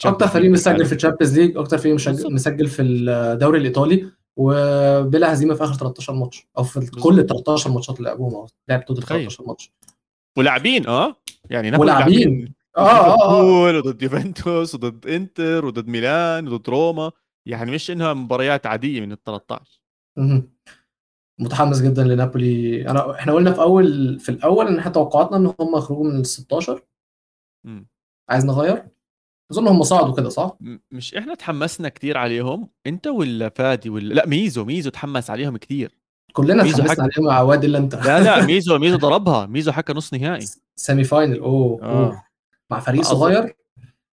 أكتر فريق مسجل. في ال Champions League أكتر فريق مسجل, في الدوري الإيطالي وبلا هزيمة في آخر 13 ماتش أو في. كل ال 13 ماتشات اللي لعبوهم. لعب total تخيل. 13 ماتش ولاعبين. آه. يعني نابولي ولاعبين. لاعبين. آه آه ليفربول وضد يوفنتوس وضد إنتر وضد ميلان وضد روما. يعني مش إنها مباريات عادية من ال 13 مهم. متحمس جدا لنابولي. انا إحنا قلنا في اول في الأول إن إحنا توقعاتنا إن هم يخرجوا من ال 16 مم. عايز نغير؟ أظن هم صعدوا كده صح؟ م- مش إحنا تحمسنا كثير عليهم. انت ولا فادي ولا لا ميزو ميزو تحمس عليهم كثير كلنا اتحمسنا. عليهم مع عواد إلا أنت. لا لا ميزو ميزو ضربها. ميزو حكى نص نهائي. semi final. أوه, آه. أوه. مع فريق صغير؟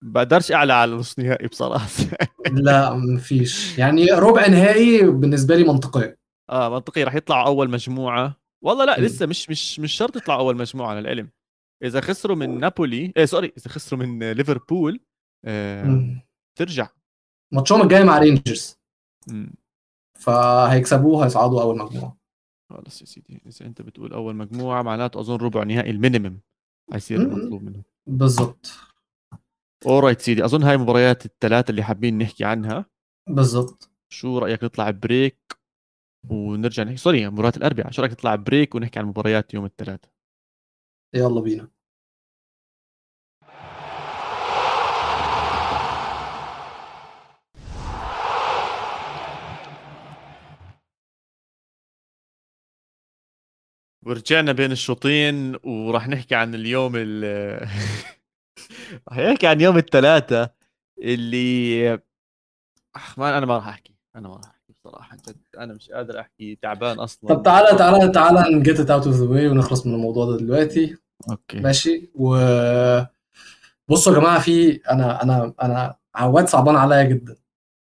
بقدرش أعلى على نص نهائي بصراحة. لا مفيش. يعني ربع نهائي بالنسبة لي منطقيه آه منطقي. راح يطلعوا أول مجموعة. والله لا. لسه مش مش مش شرط يطلعوا أول مجموعة للعلم إذا خسروا من نابولي إيه sorry إذا خسروا من ليفربول آه ترجع. ماتشهم الجاي مع رينجرز. فهيكسبوه هيصعدوا أول مجموعة. خلص يا سيدي إذا أنت بتقول أول مجموعة معناته اظن ربع نهائي ال minimum حيصير المطلوب منهم بالظبط alright سيدي أظن هاي المباريات الثلاثة اللي حابين نحكي عنها. بالظبط شو رأيك نطلع break ونرجع نحكي؟ sorry مباراة الأربعاء. شو رأيك نطلع break ونحكي عن مباريات يوم الثلاثاء؟ يلا بينا. ورجعنا بين الشوطين وراح نحكي عن اليوم ال راح نحكي عن يوم الثلاثاء اللي أخ ما أنا ما راح أحكي أنا ما راح أحكي بصراحة جد أنا مش قادر أحكي تعبان أصلا. طب تعالى تعالى تعالى نجيت ات اوت اوف ذا واي ونخلص من الموضوع ده دلوقتي. okay. ماشي. و بصوا يا جماعة في أنا أنا أنا عواد صعبان عليا جدا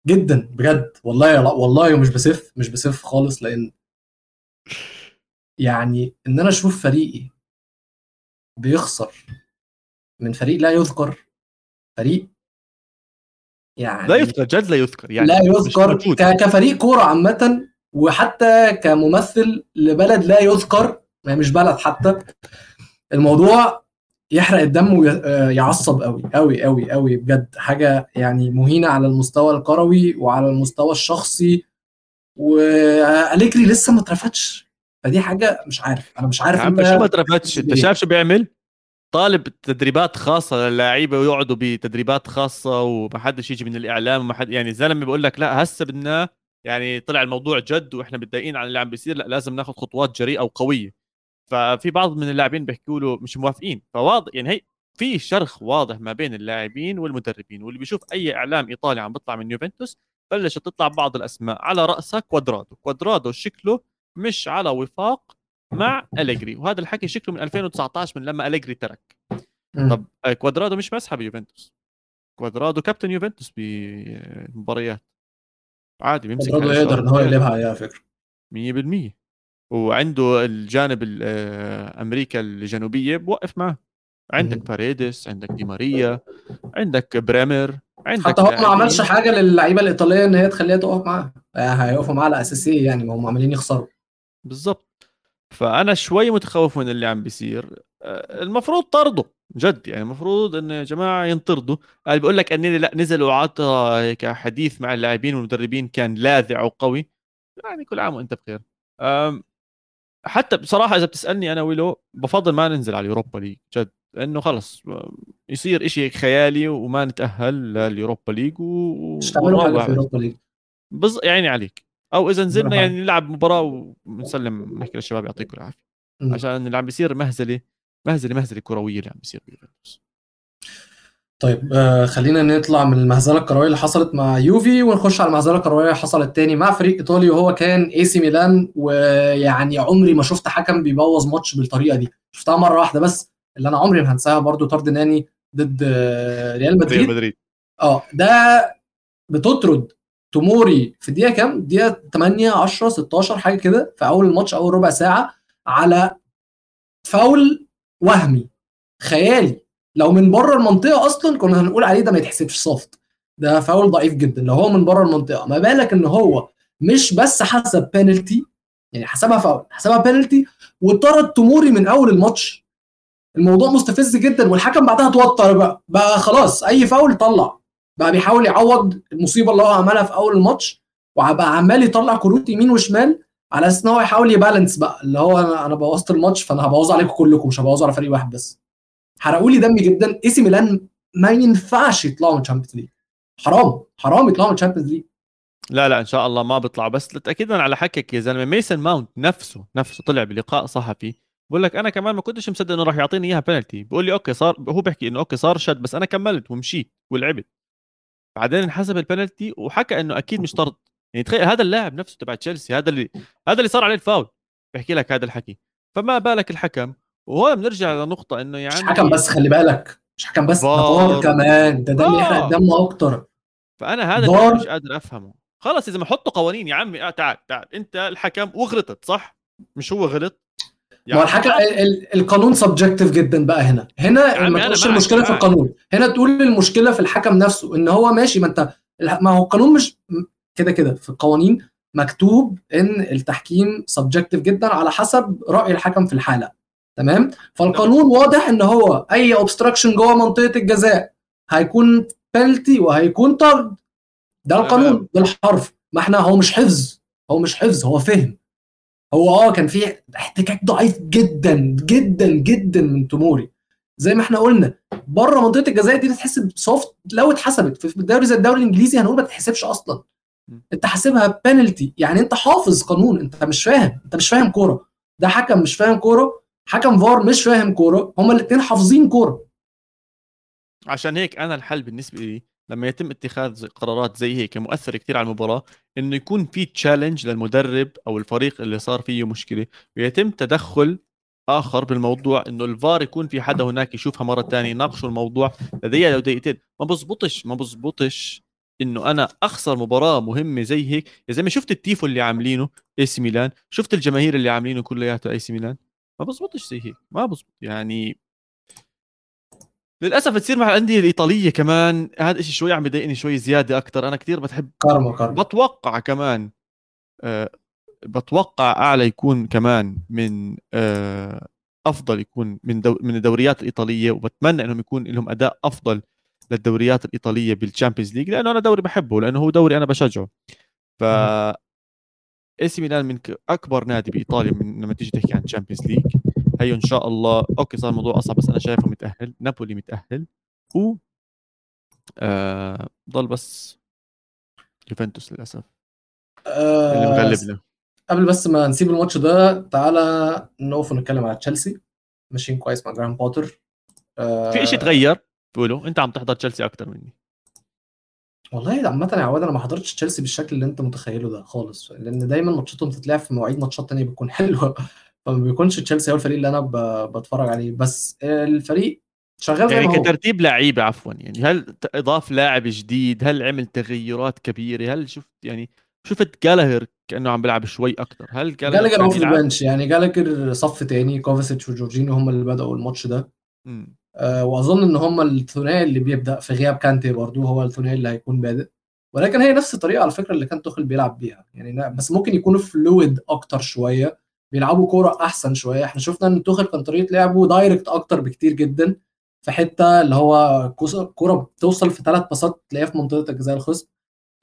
جدا بجد والله والله ومش بسف مش بسف خالص لأن يعني إن أنا أشوف فريقي بيخسر من فريق لا يذكر فريق يعني لا يذكر جد لا يذكر يعني لا يذكر كفريق كورة عامة وحتى كممثل لبلد لا يذكر يعني مش بلد حتى الموضوع يحرق الدم ويعصب قوي قوي قوي قوي بجد. حاجة يعني مهينة على المستوى الكروي وعلى المستوى الشخصي وأليجري لسه ما اترفدش. فدي حاجة مش عارف. أنا مش عارف يا عم شو ما اترفدش أنت شايف شو بيعمل؟ طالب تدريبات خاصة للاعيبه ويقعدوا بتدريبات خاصة وما حدش يجي من الإعلام وما حد يعني الزلمه بيقول لك لا هسه بدنا يعني طلع الموضوع جد وإحنا متضايقين على اللي عم بيصير لا لازم ناخذ خطوات جريئة وقوية. ففي بعض من اللاعبين بيحكوا له مش موافقين. فواضح يعني هي في شرخ واضح ما بين اللاعبين والمدربين واللي بيشوف أي إعلام إيطالي عم بيطلع من يوفنتوس بلشت تطلع بعض الأسماء على رأسها كوادرادو. كوادرادو شكله مش على وفاق مع أليجري وهذا الحكي شكله من 2019 من لما أليجري ترك. طب كوادرادو مش مسحه بيوفنتوس كوادرادو كابتن يوفنتوس بمباريات عادي بيمسك كوادرادو يقدر إن هو يقلبها على فكرة. 100% وعنده الجانب آه، أمريكا الجنوبية بوقف معه عندك باريدس عندك دي ماريا عندك بريمر عندك حتى هو ما عملش حاجة للعيبة الإيطالية إن هي تخليها تقف معاه. هيقفوا معاه على أساس إيه يعني ما هم عمالين يخسروا. بالضبط. فأنا شوي متخوف من اللي عم بيصير. آه، المفروض طرده جد يعني المفروض انه يا جماعة ينطردوا. قال بيقول لك أنييلي نزل وعطى هيك حديث مع اللاعبين والمدربين كان لاذع وقوي. يعني كل عام وأنت بخير. حتى بصراحة إذا بتسألني أنا ويلا بفضل ما ننزل على ال Europa League جد. لأنه خلص يصير إشي خيالي وما نتأهل لل Europa League و... حاجة في ال Europa League. بز... يعني عليك. أو إذا نزلنا يعني نلعب مباراة ونسلم نحكي للشباب يعطيكم العافية. عشان اللي عم بيصير مهزله مهزله مهزله كرويه اللي عم بيصير بيوفنتوس. طيب آه خلينا نطلع من المهزلة الكروية اللي حصلت مع يوفي ونخش على المهزلة الكروية اللي حصلت تاني مع فريق إيطالي وهو كان إي سي ميلان. ويعني عمري ما شفت حكم بيبوظ ماتش بالطريقة دي. شفتها مرة واحدة بس اللي أنا عمري ما هنساها برضو طرد ناني ضد آه، ريال مدريد. ريال مدريد. آه ده بتطرد توموري في الدقيقة كام؟ الدقيقة 8 10 16 حاجة كده في أول الماتش أول ربع ساعة على فاول وهمي. خيالي. لو من بره المنطقة أصلا كنا هنقول عليه ده ما يتحسبش صافت ده فاول ضعيف جدا. لو هو من بره المنطقة ما بالك إن هو مش بس حسب بينالتي يعني حسبها فاول حسبها بينالتي وطرد توموري من أول الماتش. الموضوع مستفز جدا والحكم بعدها توتر بقى بقى خلاص أي فاول طلع. بقى بيحاول يعوض المصيبة اللي هو عملها في أول الماتش وبقى عمال يطلع كروت يمين وشمال على أساس إن هو يحاول ي balance بقى اللي هو أنا أنا بوظت الماتش فأنا هبوظ عليكم كلكم مش هبوظ على فريق واحد بس. حرقوا لي دمي جدا إي سي ميلان ما ينفعش يطلعوا من Champions League حرام حرام يطلعوا من Champions League لا لا إن شاء الله ما بيطلع بس تاكيدا على حكيك يا زلمة ميسن ماونت نفسه نفسه طلع بلقاء صحفي بقول لك أنا كمان ما كنتش مصدق إنه راح يعطيني إياها بنالتي بقول لي okay صار هو بيحكي إنه okay صار شد بس أنا كملت ومشيت ولعبت. بعدين انحسب البنالتي وحكى إنه أكيد مش طرد. يعني تخيل هذا اللاعب نفسه تبع تشيلسي هذا اللي هذا اللي صار عليه الفاول. بيحكي لك هذا الحكي. فما بالك الحكم؟ وهون بنرجع لنقطة إنه يعني مش حكم بس خلي بالك. مش حكم بس ده كمان. ده ده اللي يحرق دمه أكتر. فأنا هذا اللي مش قادر أفهمه. خلص إذا ما حطوا قوانين يا عمي آه تعال تعال. أنت الحكم وغلطت صح؟ مش هو غلط. يعني ما الحكم القانون subjective جدا بقى هنا. هنا ما تقولش المشكلة معك. في القانون. هنا تقول المشكلة في الحكم نفسه إن هو ماشي ما أنت ما هو القانون مش كده كده. في القوانين مكتوب إن التحكيم subjective جدا على حسب رأي الحكم في الحالة. تمام؟ فالقانون واضح إن هو أي obstruction جوه منطقة الجزاء هيكون بلتي وهيكون طرد. ده القانون بالحرف ما إحنا هو مش حفظ. هو مش حفظ هو فهم. هو آه كان في احتكاك ضعيف جدا جدا جدا من توموري. زي ما إحنا قلنا بره منطقة الجزاء دي تتحسب soft لو اتحسبت. في الدوري زي الدوري الإنجليزي هنقول ما تتحسبش أصلا. أنت حاسبها بنالتي يعني أنت حافظ قانون أنت مش فاهم أنت مش فاهم كورة. ده حكم مش فاهم كورة حكم فار مش فاهم كورة. هما الاثنين حافظين كورة. عشان هيك أنا الحل بالنسبة لي لما يتم اتخاذ قرارات زي هيك مؤثره كثير على المباراة إنه يكون في challenge للمدرب أو الفريق اللي صار فيه مشكلة ويتم تدخل آخر بالموضوع إنه الفار يكون في حدا هناك يشوفها مرة ثانية يناقشوا الموضوع لدقيقة أو دقيقتين. ما بزبطش ما بزبطش إنه أنا أخسر مباراة مهمة زي هيك. يا زلمة شفت التيفو اللي عاملينه AC Milan شفت الجماهير اللي عاملينه كلياته AC Milan ما بزبطش زي هيك ما بزبط. يعني للأسف تصير مع الأندية الإيطالية كمان. هذا الشيء شوي عم بضايقني شوي زيادة أكثر أنا كثير بتحب كارما كارما. بتوقع كمان أه بتوقع أعلى يكون كمان من أه أفضل يكون من دو من الدوريات الإيطالية وبتمنى إنهم يكون لهم أداء أفضل للدوريات الإيطالية بال Champions League لأنه أنا دوري بحبه لأنه هو دوري أنا بشجعه. ف AC Milan من أكبر نادي بإيطاليا من لما تيجي تحكي عن Champions League هي إن شاء الله. okay صار الموضوع أصعب بس أنا شايفه متأهل. نابولي متأهل. و آه ضل بس يوفنتوس للأسف. آه اللي مغلبنا قبل بس ما نسيب الماتش ده تعالى نقف ونتكلم على تشيلسي. ماشيين كويس مع جراهام بوتر. آه في شيء تغير بقولوا أنت عم تحضر تشيلسي أكثر مني. والله عامة يا عواد أنا ما حضرتش تشيلسي بالشكل اللي أنت متخيله ده خالص. لأن دايما ماتشاتهم بتتلعب في مواعيد ماتشات تانية بتكون حلوة. فما بيكونش تشيلسي هو الفريق اللي أنا بتفرج عليه بس الفريق شغال يعني كترتيب لعيبة عفوا يعني هل إضاف لاعب جديد؟ هل عمل تغيرات كبيرة؟ هل شفت يعني شفت جالاجر كأنه عم بيلعب شوي أكثر هل جالاجر off ال bench يعني جالاجر صف تاني كوفاسيتش وجورجينيو هم اللي بدأوا الماتش ده. آه وأظن إن هم الثنائي اللي بيبدأ في غياب كانتي برضو هو الثنائي اللي هيكون بادئ. ولكن هي نفس الطريقة على فكرة اللي كان توخل بيلعب بيها يعني بس ممكن يكونوا fluid أكتر شوية. بيلعبوا كورة أحسن شوية. إحنا شفنا إن توخيل كان طريقة لعبه direct أكتر بكتير جدا في حتة اللي هو كورة بتوصل في ثلاث باصات تلاقيها في منطقة الجزاء الخصم.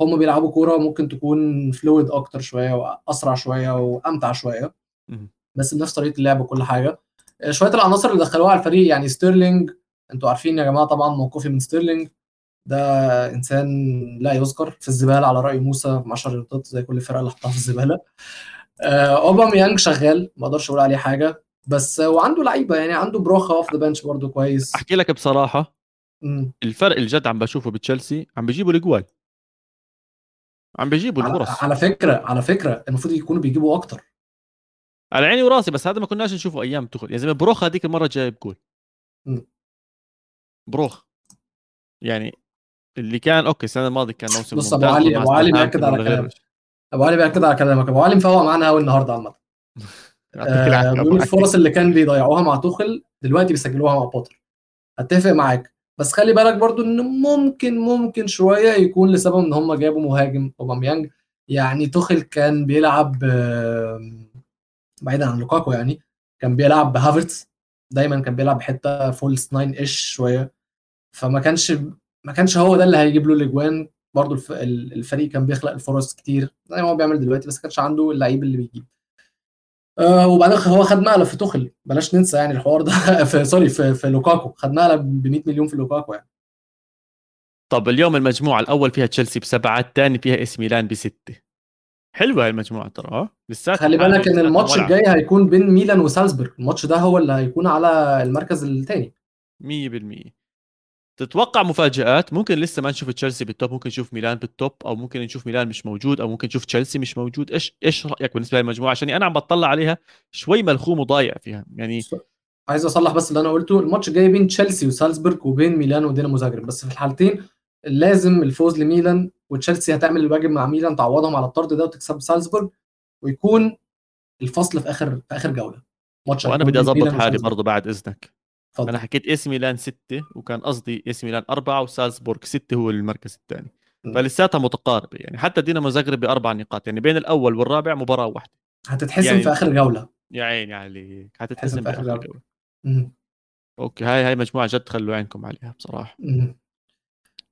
هم بيلعبوا كورة ممكن تكون fluid أكتر شوية وأسرع شوية وأمتع شوية. بس بنفس طريقة اللعب وكل حاجة. شوية العناصر اللي دخلوها على الفريق يعني ستيرلينج. أنتوا عارفين يا جماعة طبعا موقفي من ستيرلينج. ده إنسان لا يذكر في الزبالة على رأي موسى 10 رياضات زي كل الفرقه اللي حطها في الزبالة. آه، أوباميانج شغال ما أقدرش أقول عليه حاجة بس وعنده لعيبة يعني عنده بروخا off the bench برضه كويس. أحكي لك بصراحة م. الفرق الجد عم بشوفه بتشيلسي عم بيجيبوا الأجوان. عم بيجيبوا الفرص. على فكرة على فكرة المفروض يكونوا بيجيبوا أكتر. على عيني وراسي بس هذا ما كناش نشوفه أيام توخيل يا زلمة بروخا هذيك المرة جايب جول بروخ. يعني اللي كان okay السنة الماضية كان موسم بص أبو علي أبو علي بياكد على كلامك. أبو علي بياكد على كلامك أبو علي مفوق معانا قوي النهارده عامة. آه الفرص اللي كان بيضيعوها مع توخيل دلوقتي بيسجلوها مع بوتر. أتفق معاك. بس خلي بالك برضو إن ممكن ممكن شوية يكون لسبب إن هم جابوا مهاجم أوباميانج. يعني توخيل كان بيلعب بعيدا عن لوكاكو يعني كان بيلعب بهافرتس دايما كان بيلعب بحته false nine إيش شوية. فما كانش ما كانش هو ده اللي هيجيب له الأجوان. برضه الفريق كان بيخلق الفرص كتير زي ما هو بيعمل دلوقتي بس كانش عنده اللعيب اللي بيجيب. آه وبعدين هو خد مقلب في توخيل بلاش ننسى يعني الحوار ده في sorry في, في لوكاكو خد مقلب ب 100 مليون في لوكاكو يعني. طب اليوم المجموعة الأول فيها تشيلسي بسبعة الثاني فيها AC Milan بستة. حلوة هاي المجموعة ترى آه لسه خلي بالك إن الماتش الجاي هيكون بين ميلان وسالزبورغ الماتش ده هو اللي هيكون على المركز الثاني 100% تتوقع مفاجآت؟ ممكن لسه ما نشوف تشيلسي بال top ممكن نشوف ميلان بال top أو ممكن نشوف ميلان مش موجود أو ممكن نشوف تشيلسي مش موجود. إيش إيش رأيك بالنسبة للمجموعة؟ عشان أنا عم بطلع عليها شوي ملخوم وضايع فيها. يعني عايز أصلح بس اللي أنا قلته الماتش الجاي بين تشيلسي وسالزبورغ وبين ميلان ودينامو زاجرب بس في الحالتين لازم الفوز لميلان وتشيلسي هتعمل الواجب مع ميلان تعوضهم على الطرد ده وتكسب سالزبورغ ويكون الفصل في آخر في آخر جولة. ماتش وأنا بدي أظبط حالي. برضه بعد إذنك. اتفضل. أنا حكيت AC Milan ستة وكان قصدي AC Milan أربعة وسالزبورغ ستة هو المركز الثاني. فلساتها متقاربة يعني حتى دينامو زغرب بأربع نقاط يعني بين الأول والرابع مباراة واحدة. هتتحسم يعني- في آخر جولة. يا عيني عليك حسن هتتحسم في جولة. جولة. مم. أوكي هاي هاي مجموعة جد خلوا عينكم عليها بصراحة. مم.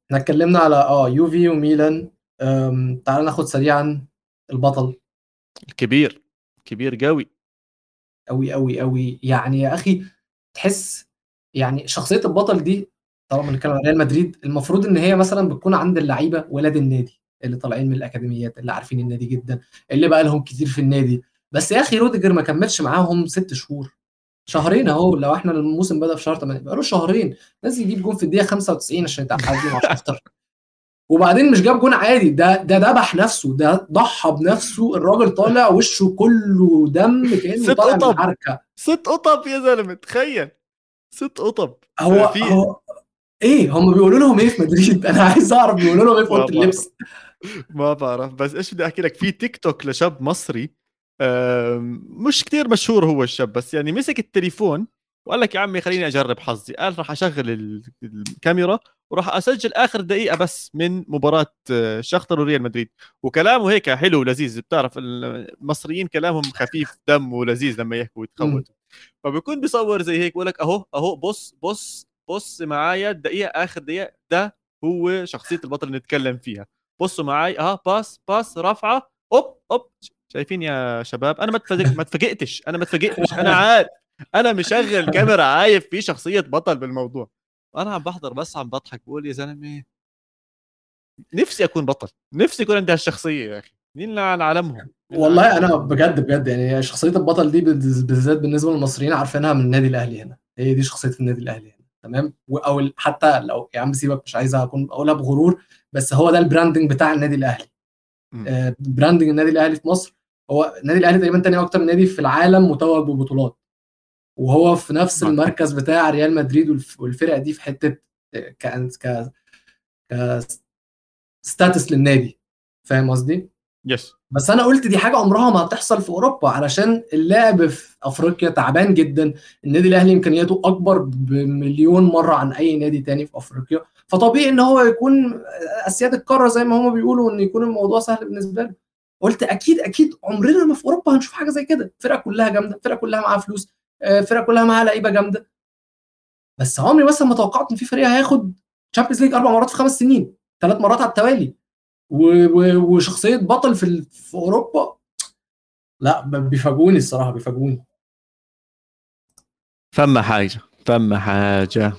إحنا اتكلمنا على آه يوفي وميلان أم، تعال ناخد سريعا البطل. الكبير كبير قوي. قوي قوي قوي يعني يا أخي تحس يعني شخصية البطل دي طالما بنتكلم عن ريال مدريد المفروض إن هي مثلا بتكون عند اللعيبة ولاد النادي اللي طالعين من الأكاديميات اللي عارفين النادي جدا اللي بقى لهم كتير في النادي. بس يا أخي روديجر ما كملش معاهم ست شهور. شهرين أهو لو إحنا الموسم بدأ في شهر 8 بقاله شهرين. لازم يجيب جون في الدقيقة 95 عشان يتعادل مع شفتر وبعدين مش جاب جون عادي ده ده ذبح نفسه ده ضحى بنفسه الراجل طالع وشه كله دم كأنه طالع من. عركه ست غرز يا زلمة تخيل. ست غرز. هو في- هو إيه؟ هم بيقولوا لهم إيه في مدريد؟ أنا عايز أعرف بيقولوا لهم إيه في أوضة اللبس. ما بعرف. بس إيش بدي أحكي لك في تيك توك لشاب مصري مش كتير مشهور هو الشاب بس يعني مسك التليفون وقال لك يا عمي خليني أجرب حظي. قال راح أشغل ال- الكاميرا وراح أسجل آخر دقيقة بس من مباراة آه، شختر وريال مدريد. وكلامه هيك حلو ولذيذ بتعرف المصريين كلامهم خفيف دم ولذيذ لما يحكوا ويتخوتوا. فبيكون بيصور زي هيك بقول لك أهو أهو بص بص بص معايا الدقيقة آخر دقيقة ده هو شخصية البطل اللي نتكلم فيها. بصوا معي آه باس باس رافعة أوب أوب شايفين يا شباب؟ أنا ما ما اتفاجئتش أنا ما اتفاجئتش أنا عارف أنا مشغل كاميرا عايف في شخصية بطل بالموضوع. أنا عم بحضر بس عم بضحك بقول يا زلمة نفسي أكون بطل نفسي يكون عندي هالشخصية يا أخي. مين على عالمهم والله أنا؟ بجد بجد يعني شخصية البطل دي بالذات بالنسبة للمصريين عارفينها من النادي الأهلي هنا هي دي شخصية النادي الأهلي هنا تمام أو حتى لو يا عم سيبك مش عايز أكون أقولها بغرور بس هو ده ال branding بتاع النادي الأهلي مم. آه، branding النادي الأهلي في مصر هو النادي الأهلي تقريبا تاني أكتر نادي في العالم متوج ببطولات وهو في نفس. المركز بتاع ريال مدريد والف- والفرق دي في حتة آه، ك ك ك status للنادي فاهم قصدي؟ yes بس أنا قلت دي حاجة عمرها ما هتحصل في أوروبا علشان اللعب في أفريقيا تعبان جدا. النادي الأهلي إمكانياته أكبر بمليون مرة عن أي نادي تاني في أفريقيا. فطبيعي إن هو يكون اسياد القارة زي ما هم بيقولوا إن يكون الموضوع سهل بالنسبة له قلت أكيد أكيد عمرنا ما في أوروبا هنشوف حاجة زي كده. الفرقه كلها جامدة الفرقه كلها معاها فلوس آه، الفرقه كلها معاها لعيبة جامدة. بس عمري مثلا ما توقعت إن في فريق هياخد Champions League أربع مرات في خمس سنين ثلاث مرات على التوالي. وشخصية بطل في في أوروبا لا بيفاجئوني الصراحة بيفاجئوني فما حاجة فما حاجة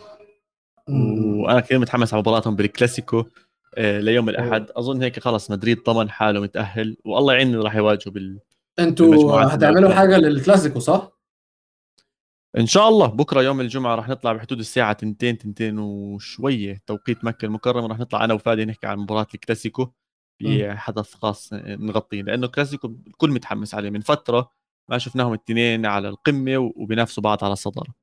مم. وأنا كثير متحمس على مباراتهم بالكلاسيكو آه، ليوم الأحد أظن هيك خلص مدريد ضمن حاله متأهل والله يعين اللي راح يواجهوا بال... أنتوا هتعملوا. حاجة للكلاسيكو صح؟ إن شاء الله. بكرة يوم الجمعة راح نطلع بحدود الساعة 2 2 وشوية توقيت مكة المكرمة. راح نطلع أنا وفادي نحكي عن مباراة الكلاسيكو في حدث خاص نغطيه لأنه الكلاسيكو الكل متحمس عليه. من فترة ما شفناهم الاثنين على القمة وبينافسوا بعض على الصدارة.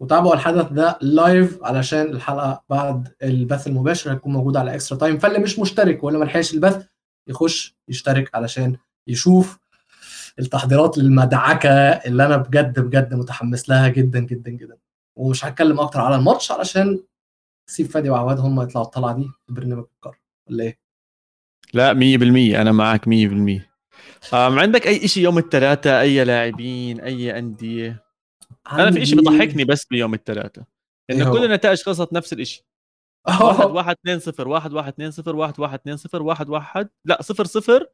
وتابعوا الحدث ده live علشان الحلقة بعد البث المباشر هتكون موجوده على Extra Time فاللي مش مشترك ولا ما لحقش البث يخش يشترك علشان يشوف التحضيرات للمدعكة اللي أنا بجد بجد متحمس لها جدا جدا جدا. ومش هتكلم أكتر على الماتش علشان سيب فادي وعواد هم يطلعوا الطلعة دي في برنامج القاره ولا إيه؟ لا 100% أنا معك 100% أم عندك أي شيء يوم الثلاثاء أي لاعبين؟ أي أندية؟ أنا في شيء بضحكني بس بيوم الثلاثاء إيه انه هو؟ كل النتائج خلصت نفس الشيء واحد واحد اثنين صفر. واحد واحد اثنين صفر. واحد واحد اثنين صفر. واحد واحد. لا صفر صفر.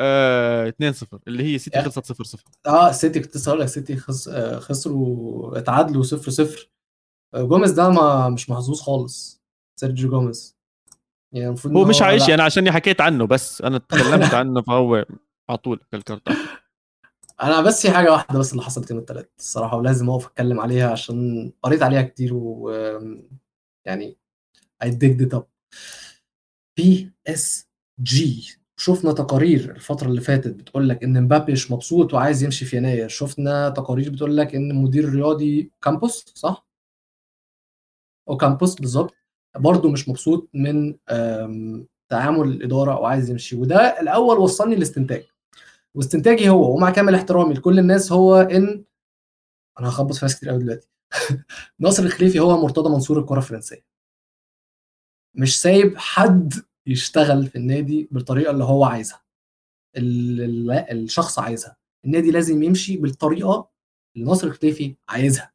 آه، اثنين صفر اللي هي سيتي. خلصت صفر صفر. آه سيتي كنت لسه هقول لك سيتي خس... آه، خسروا اتعادلوا 0 0 جوميز ده ما مش محظوظ خالص سيرجيو جوميز. يعني المفروض هو مش عايش. يعني عشان حكيت عنه بس أنا تكلمت عنه فهو على طول ال card أنا بس في حاجة واحدة بس اللي حصلت يوم الثلاث الصراحة ولازم أقف أتكلم عليها عشان قريت عليها كتير و يعني I digged it up. بي اس جي شفنا تقارير الفترة اللي فاتت بتقول لك إن مبابي مش مبسوط وعايز يمشي في يناير، شفنا تقارير بتقول لك إن المدير الرياضي كامبوس صح؟ أو كامبوس بالظبط برضه مش مبسوط من تعامل الإدارة وعايز يمشي. وده الأول وصلني لاستنتاج. واستنتاجي هو ومع كامل احترامي لكل الناس هو إن أنا هخبط في ناس كتير قوي دلوقتي. ناصر الخليفي هو مرتضى منصور الكرة الفرنسية. مش سايب حد يشتغل في النادي بالطريقة اللي هو عايزها. اللي الشخص عايزها. النادي لازم يمشي بالطريقة اللي ناصر الخليفي عايزها.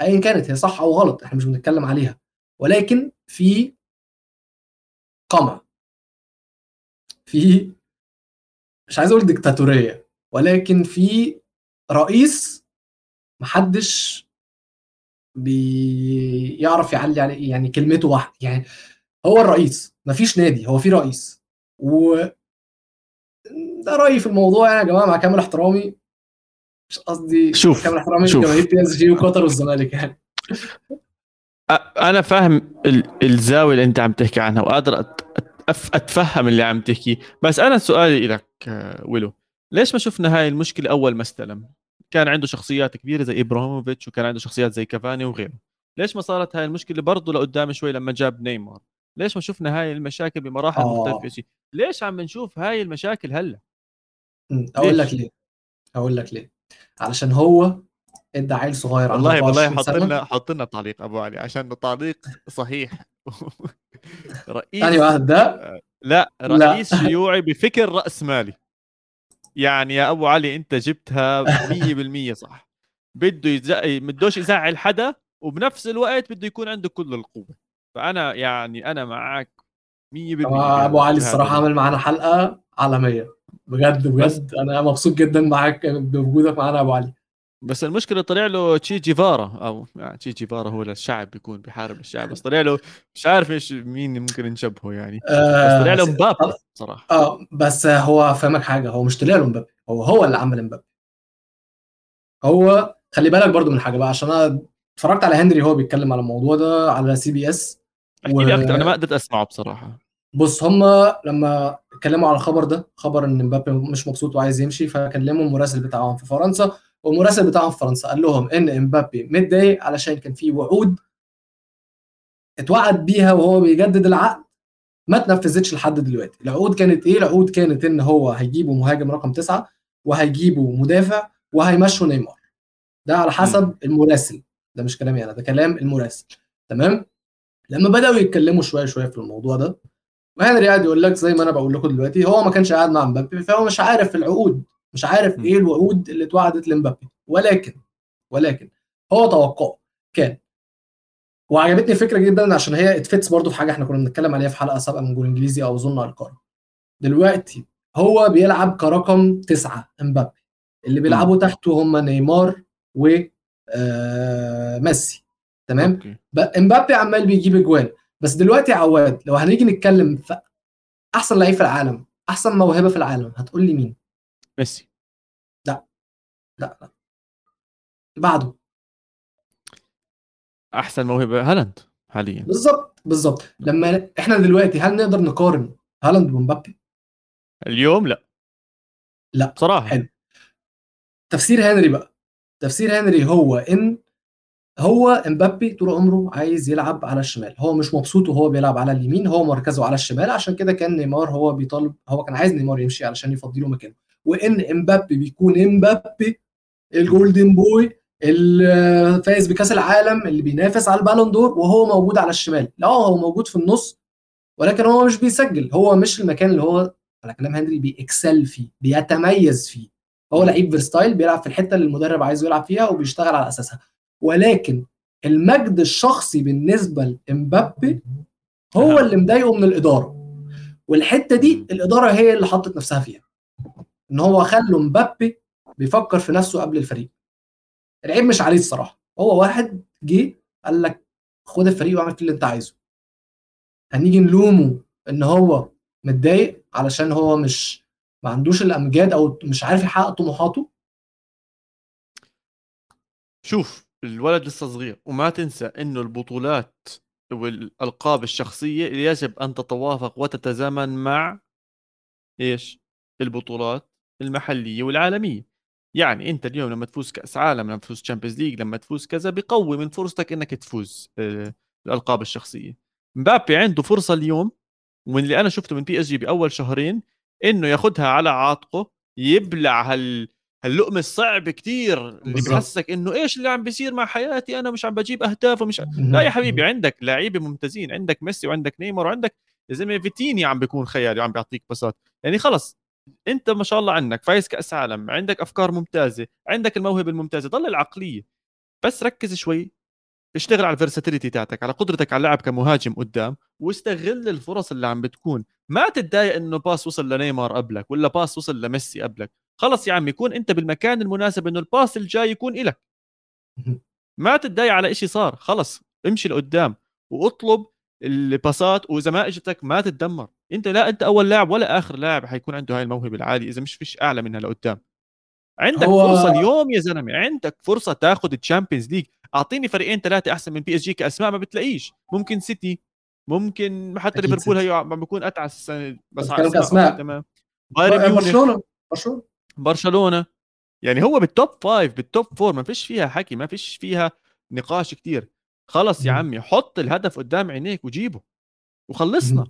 ايا كانت هي صح أو غلط إحنا مش بنتكلم عليها. ولكن في قمع. في مش عايز أقول ديكتاتورية ولكن في رئيس محدش بيعرف يعلي عليه يعني كلمته واحدة يعني هو الرئيس. مفيش نادي هو في رئيس. و ده رأيي في الموضوع يعني يا جماعة مع كامل احترامي. مش قصدي شوف كامل احترامي شوف. لجماهير بي اس جي وقطر والزمالك يعني. أنا فاهم الزاوية اللي أنت عم تحكي عنها وقادر أتفهم اللي عم تحكي. بس أنا سؤالي لك ويلو ليش ما شفنا هاي المشكلة أول ما استلم؟ كان عنده شخصيات كبيرة زي إبراهيموفيتش وكان عنده شخصيات زي كافاني وغيره. ليش ما صارت هاي المشكلة برضه لقدام شوي لما جاب نيمار؟ ليش ما شفنا هاي المشاكل بمراحل آه. مختلفة شيء ليش عم نشوف هاي المشاكل هلأ؟ أقول لك ليه أقول لك ليه. علشان هو إدى عيل صغير والله والله حط لنا حط لنا تعليق أبو علي عشان تعليق صحيح. رئيس ثاني واحد ده؟ لا رئيس لا. شيوعي بفكر رأس مالي. يعني يا أبو علي أنت جبتها 100% صح. بده يزع... بدوش يزعل حدا وبنفس الوقت بده يكون عنده كل القوة. فأنا يعني أنا معك 100% أبو علي الصراحة عمل معانا حلقة عالمية. بجد بجد. أنا مبسوط جدا معاك بوجودك معانا أبو علي. بس المشكلة طلع له تشي جيفارا. أو يعني تشي جيفارا هو الشعب بيكون بيحارب الشعب بس طلع له مش عارف إيش مين ممكن نشبهه يعني. بس طلع له آه، مبابي صراحة. آه بس هو فهمك حاجة هو مش طلع له مبابي هو هو اللي عمل مبابي. هو خلي بالك برضو من حاجة بقى عشان أنا اتفرجت على هنري هو بيتكلم على الموضوع ده على سي بي إس. احكي لي أكثر أنا ما قدرت أسمعه بصراحة. بص هم لما اتكلموا على الخبر ده خبر إن مبابي مش مبسوط وعايز يمشي فكلموا المراسل بتاعهم في فرنسا والمراسل بتاعهم في فرنسا قال لهم إن امبابي متضايق علشان كان في وعود اتوعد بيها وهو بيجدد العقد ما تنفذتش لحد دلوقتي. العقود كانت إيه؟ العقود كانت إن هو هيجيبوا مهاجم رقم تسعة وهيجيبوا مدافع وهيمشوا نيمار. ده على حسب المراسل. ده مش كلامي أنا ده كلام المراسل. تمام؟ لما بدأوا يتكلموا شوية شوية في الموضوع ده وهنري قاعد يقول لك زي ما أنا بقول لكم دلوقتي هو ما كانش قاعد مع مبابي فهو مش عارف العقود مش عارف إيه الوعود اللي اتوعدت لمبابي. ولكن ولكن هو توقعه كان وعجبتني الفكرة جدا عشان هي اتفتس برضو في حاجة إحنا كنا بنتكلم عليها في حلقة سابقة من جول إنجليزي أو أظن على القارة. دلوقتي هو بيلعب كرقم تسعة امبابي اللي بيلعبوا تحته هم نيمار و آه ميسي. تمام؟ إمبابي عمال بيجيب اجوان بس دلوقتي عواد لو هنيجي نتكلم في أحسن لعيب في العالم أحسن موهبة في العالم هتقول لي مين؟ ميسي. لا. لا لا. بعده. أحسن موهبة هالاند حاليا. بالظبط بالظبط. لما إحنا دلوقتي هل نقدر نقارن هالاند بمبابي اليوم لا. لا. بصراحه حلو. تفسير هنري بقى. تفسير هنري هو إن هو امبابي طول عمره عايز يلعب على الشمال. هو مش مبسوط وهو بيلعب على اليمين هو مركزه على الشمال. عشان كده كان نيمار هو بيطالب هو كان عايز نيمار يمشي علشان يفضي له مكانه. وإن امبابي بيكون امبابي ال golden boy اللي فايز بكأس العالم اللي بينافس على البالون دور وهو موجود على الشمال. لا هو موجود في النص ولكن هو مش بيسجل. هو مش المكان اللي هو على كلام هنري بي excel فيه بيتميز فيه. هو لعيب versatile بيلعب في الحتة اللي المدرب عايزه يلعب فيها وبيشتغل على أساسها. ولكن المجد الشخصي بالنسبة لامبابي هو اللي مضايقه من الإدارة. والحتة دي الإدارة هي اللي حطت نفسها فيها. إن هو خلوا مبابي بيفكر في نفسه قبل الفريق. العيب مش عليه الصراحة. هو واحد جه قال لك خد الفريق واعمل فيه اللي أنت عايزه. هنيجي نلومه إن هو متضايق علشان هو مش ما عندوش الأمجاد أو مش عارف يحقق طموحاته؟ شوف الولد لسه صغير وما تنسى إنه البطولات والألقاب الشخصية يجب أن تتوافق وتتزامن مع إيش؟ البطولات المحلية والعالمية. يعني أنت اليوم لما تفوز كأس عالم لما تفوز Champions League لما تفوز كذا بقوي من فرصتك إنك تفوز آه، الألقاب الشخصية. مبابي عنده فرصة اليوم ومن اللي أنا شفته من بي اس جي بأول شهرين إنه ياخذها على عاتقه يبلع هال هاللقمه الصعب كتير اللي بحسك إنه إيش اللي عم بيصير مع حياتي أنا؟ مش عم بجيب أهداف ومش لا يا حبيبي عندك لعيبة ممتازين عندك ميسي وعندك نيمار وعندك يا زلمة فيتينيا عم بيكون خيالي وعم بيعطيك باصات. يعني خلص أنت ما شاء الله عندك فايز كأس عالم عندك أفكار ممتازة عندك الموهبة الممتازة ضل العقلية. بس ركز شوي اشتغل على ال versatility تاعتك على قدرتك على اللعب كمهاجم قدام واستغل الفرص اللي عم بتكون. ما تتضايق إنه باس وصل لنيمار قبلك ولا باس وصل لميسي قبلك. خلص يا عمي كون أنت بالمكان المناسب إنه الباس الجاي يكون إلك. ما تتضايق على إشي صار خلص امشي لقدام واطلب ال passes وإذا ما إجتك ما تتدمر. أنت لا أنت أول لاعب ولا آخر لاعب حيكون عنده هاي الموهبة العالية إذا مش فيش أعلى منها لقدام. عندك هو... فرصة اليوم يا زلمة عندك فرصة تاخذ ال Champions League أعطيني فريقين ثلاثة أحسن من بي اس جي كأسماء ما بتلاقيش. ممكن سيتي ممكن حتى ليفربول هي عم بيكون أتعس السنة بس على اسماء تمام. برشلونة برشلونة. برشلونة. يعني هو بال top five بال top four ما فيش فيها حكي ما فيش فيها نقاش كتير. خلص يا عمي حط الهدف قدام عينيك وجيبه. وخلصنا.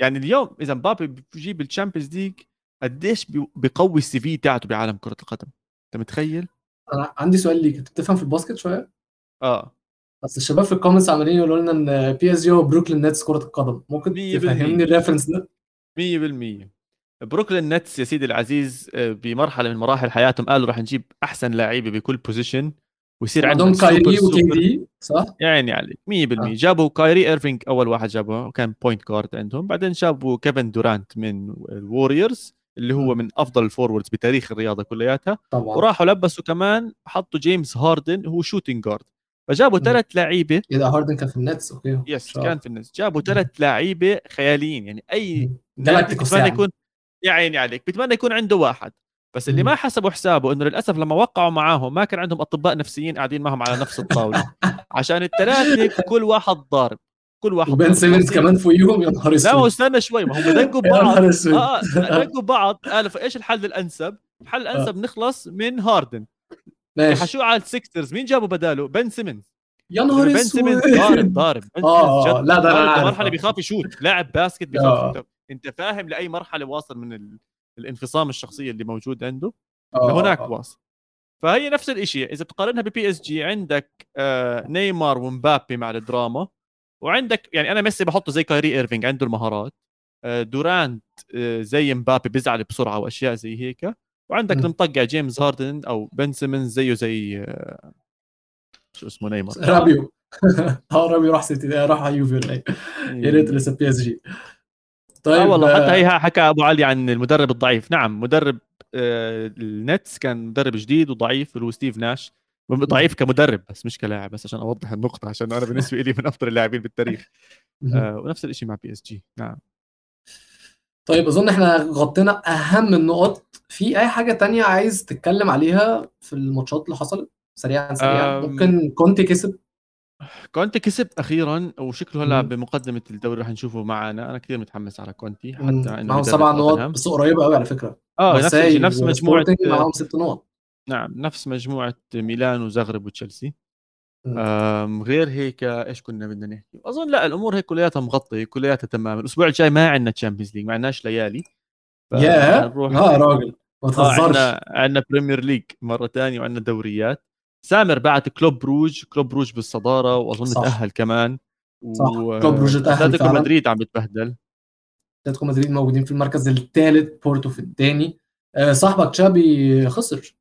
يعني اليوم إذا مبابي بيجيب ال Champions League قديش بيقوي ال CV تاعته بعالم كرة القدم؟ أنت متخيل؟ أنا عندي سؤال ليك. أنت بتفهم في ال basket شوية؟ آه. بس الشباب في ال comments عمالين يقولوا لنا إن بي اس جي هو بروكلين نتس كرة القدم. ممكن تفهمني ال reference ده؟ 100% بروكلين نتس يا سيدي العزيز آه، بمرحلة من مراحل حياتهم قالوا رح نجيب أحسن لعيبه بكل position ويصير عندهم كايري وكي دي صح؟ يعني عليك 100% آه. جابوا كايري إيرفينج أول واحد جابه وكان point guard عندهم. بعدين جابوا كيفن دورانت من الوريورز اللي هو من أفضل ال forwards بتاريخ الرياضة كلياتها. طبعا. وراحوا لبسوا كمان حطوا جيمس هاردن هو shooting guard فجابوا ثلاث لعيبة. إذا هاردن كان في النتس okay. yes كان في النتس. جابوا ثلاث لعيبة خياليين. يعني أي بتمنى يعني. يكون يا عيني عليك بتمنى يكون عنده واحد. بس اللي ما حسبوا حسابه إنه للأسف لما وقعوا معاهم ما كان عندهم أطباء نفسيين قاعدين معهم على نفس الطاولة. عشان الثلاثه كل واحد ضارب كل واحد وبن سيمنز كمان فوقيهم يا نهار أسود. لا استنى شوي ما هم دقوا ببعض آه دقوا ببعض قالوا إيش الحل الأنسب؟ الحل الانسب آه. نخلص من هاردن. ماشي. حشوه على السكسترز مين جابوا بداله؟ بن سيمنز. يا نهار أسود. بن سيمنز ضارب ضارب. آه لا ده أنا مرحله بيخاف يشوت. لاعب basket بيخاف آه. أنت فاهم لأي مرحلة واصل من الانفصام الشخصية اللي موجود عنده؟ لهناك واصل. فهي نفس الشيء إذا بتقارنها ببي اس جي عندك آه نيمار ومبابي مع الدراما وعندك يعني أنا ميسي بحطه زي كايري إيرفينج عنده المهارات آه دورانت آه زي مبابي بيزعل بسرعة وأشياء زي هيك وعندك. المطقع جيمس هاردن أو بن سيمنز زيه زي آه شو اسمه نيمار. رابيو. آه رابيو راح سيتي راح على يوفي يا ريت لسه بي اس جي طيب آه والله حتى هي حكى أبو علي عن المدرب الضعيف. نعم مدرب آه النتس كان مدرب جديد وضعيف اللي هو ستيف ناش. ضعيف كمدرب بس مش كلاعب بس عشان أوضح النقطة عشان أنا بالنسبة لي من أفضل اللاعبين بالتاريخ. آه ونفس الشيء مع بي إس جي. نعم. طيب أظن إحنا غطينا أهم النقط. في أي حاجة تانية عايز تتكلم عليها في الماتشات اللي حصلت؟ سريعا سريعا. ممكن كونتي كسب. كونتي كسب أخيرا وشكله هلأ بمقدمة الدوري رح نشوفه معنا. أنا كثير متحمس على كونتي حتى إنه معهم سبع نقط بس قريبة قوي على فكرة. آه نفس نفس مجموعة معهم ست نقط. نعم نفس مجموعة ميلان وزغرب وتشيلسي. غير هيك إيش كنا بدنا نحكي؟ أظن لا الأمور هيك كلياتها مغطيه كلياتها تمام. الأسبوع الجاي ما عندنا Champions League ما عندناش ليالي. يا آه راجل ما آه، تهزرش. عندنا عندنا Premier League مرة ثانية وعندنا دوريات. سامر بعت كلوب بروج كلوب بروج بالصدارة وأظن صح. تأهل كمان. صح. و... كلوب بروج تأهل أتلتيكو مدريد عم بتبهدل أتلتيكو مدريد موجودين في المركز الثالث بورتو في الثاني. آه، صاحبك تشابي خسر.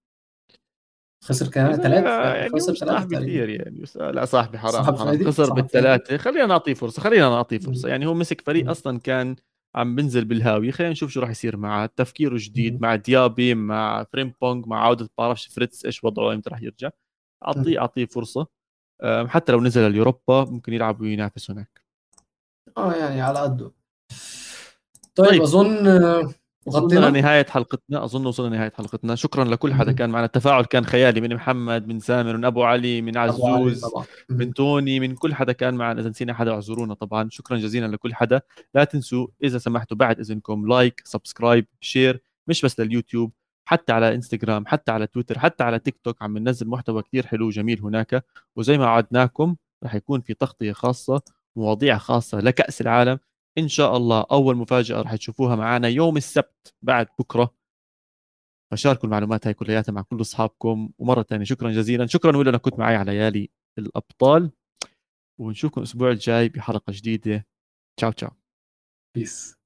خسر كمان ثلاثة. يعني خسر ثلاثة كثير يعني. لا صاحبي حرام, حرام. خسر بالثلاثة. خلينا نعطيه فرصة خلينا نعطيه فرصة. يعني هو مسك فريق أصلا كان عم بنزل بالهاوية. خلينا نشوف شو راح يصير معه. تفكيره جديد مع ديابي مع فريمبونج مع عودة بعرفش فيرتز إيش وضعه إمتى راح يرجع. اعطيه أعطيه فرصة. حتى لو نزل اليوروبا ممكن يلعب وينافس هناك. آه يعني على قده. طيب, طيب. أظن وصلنا لنهاية حلقتنا. أظن وصلنا لنهاية حلقتنا. شكرا لكل حدا كان معنا. التفاعل كان خيالي. من محمد من سامر من أبو علي من عزوز من توني من كل حدا كان معنا. إذا نسينا حدا اعذرونا طبعا. شكرا جزيلا لكل حدا. لا تنسوا إذا سمحتوا بعد إذنكم like subscribe share مش بس لليوتيوب. حتى على انستغرام حتى على تويتر حتى على تيك توك عم ننزل محتوى كثير حلو وجميل هناك. وزي ما وعدناكم رح يكون في تغطية خاصة مواضيع خاصة لكأس العالم. إن شاء الله أول مفاجأة رح تشوفوها معنا يوم السبت بعد بكرة. فشاركوا المعلومات هاي كلياتها مع كل أصحابكم. ومرة ثانية شكرا جزيلا. شكرا انك كنت معي على ليالي الأبطال. ونشوفكم الأسبوع الجاي بحلقة جديدة. تشاو تشاو. بيس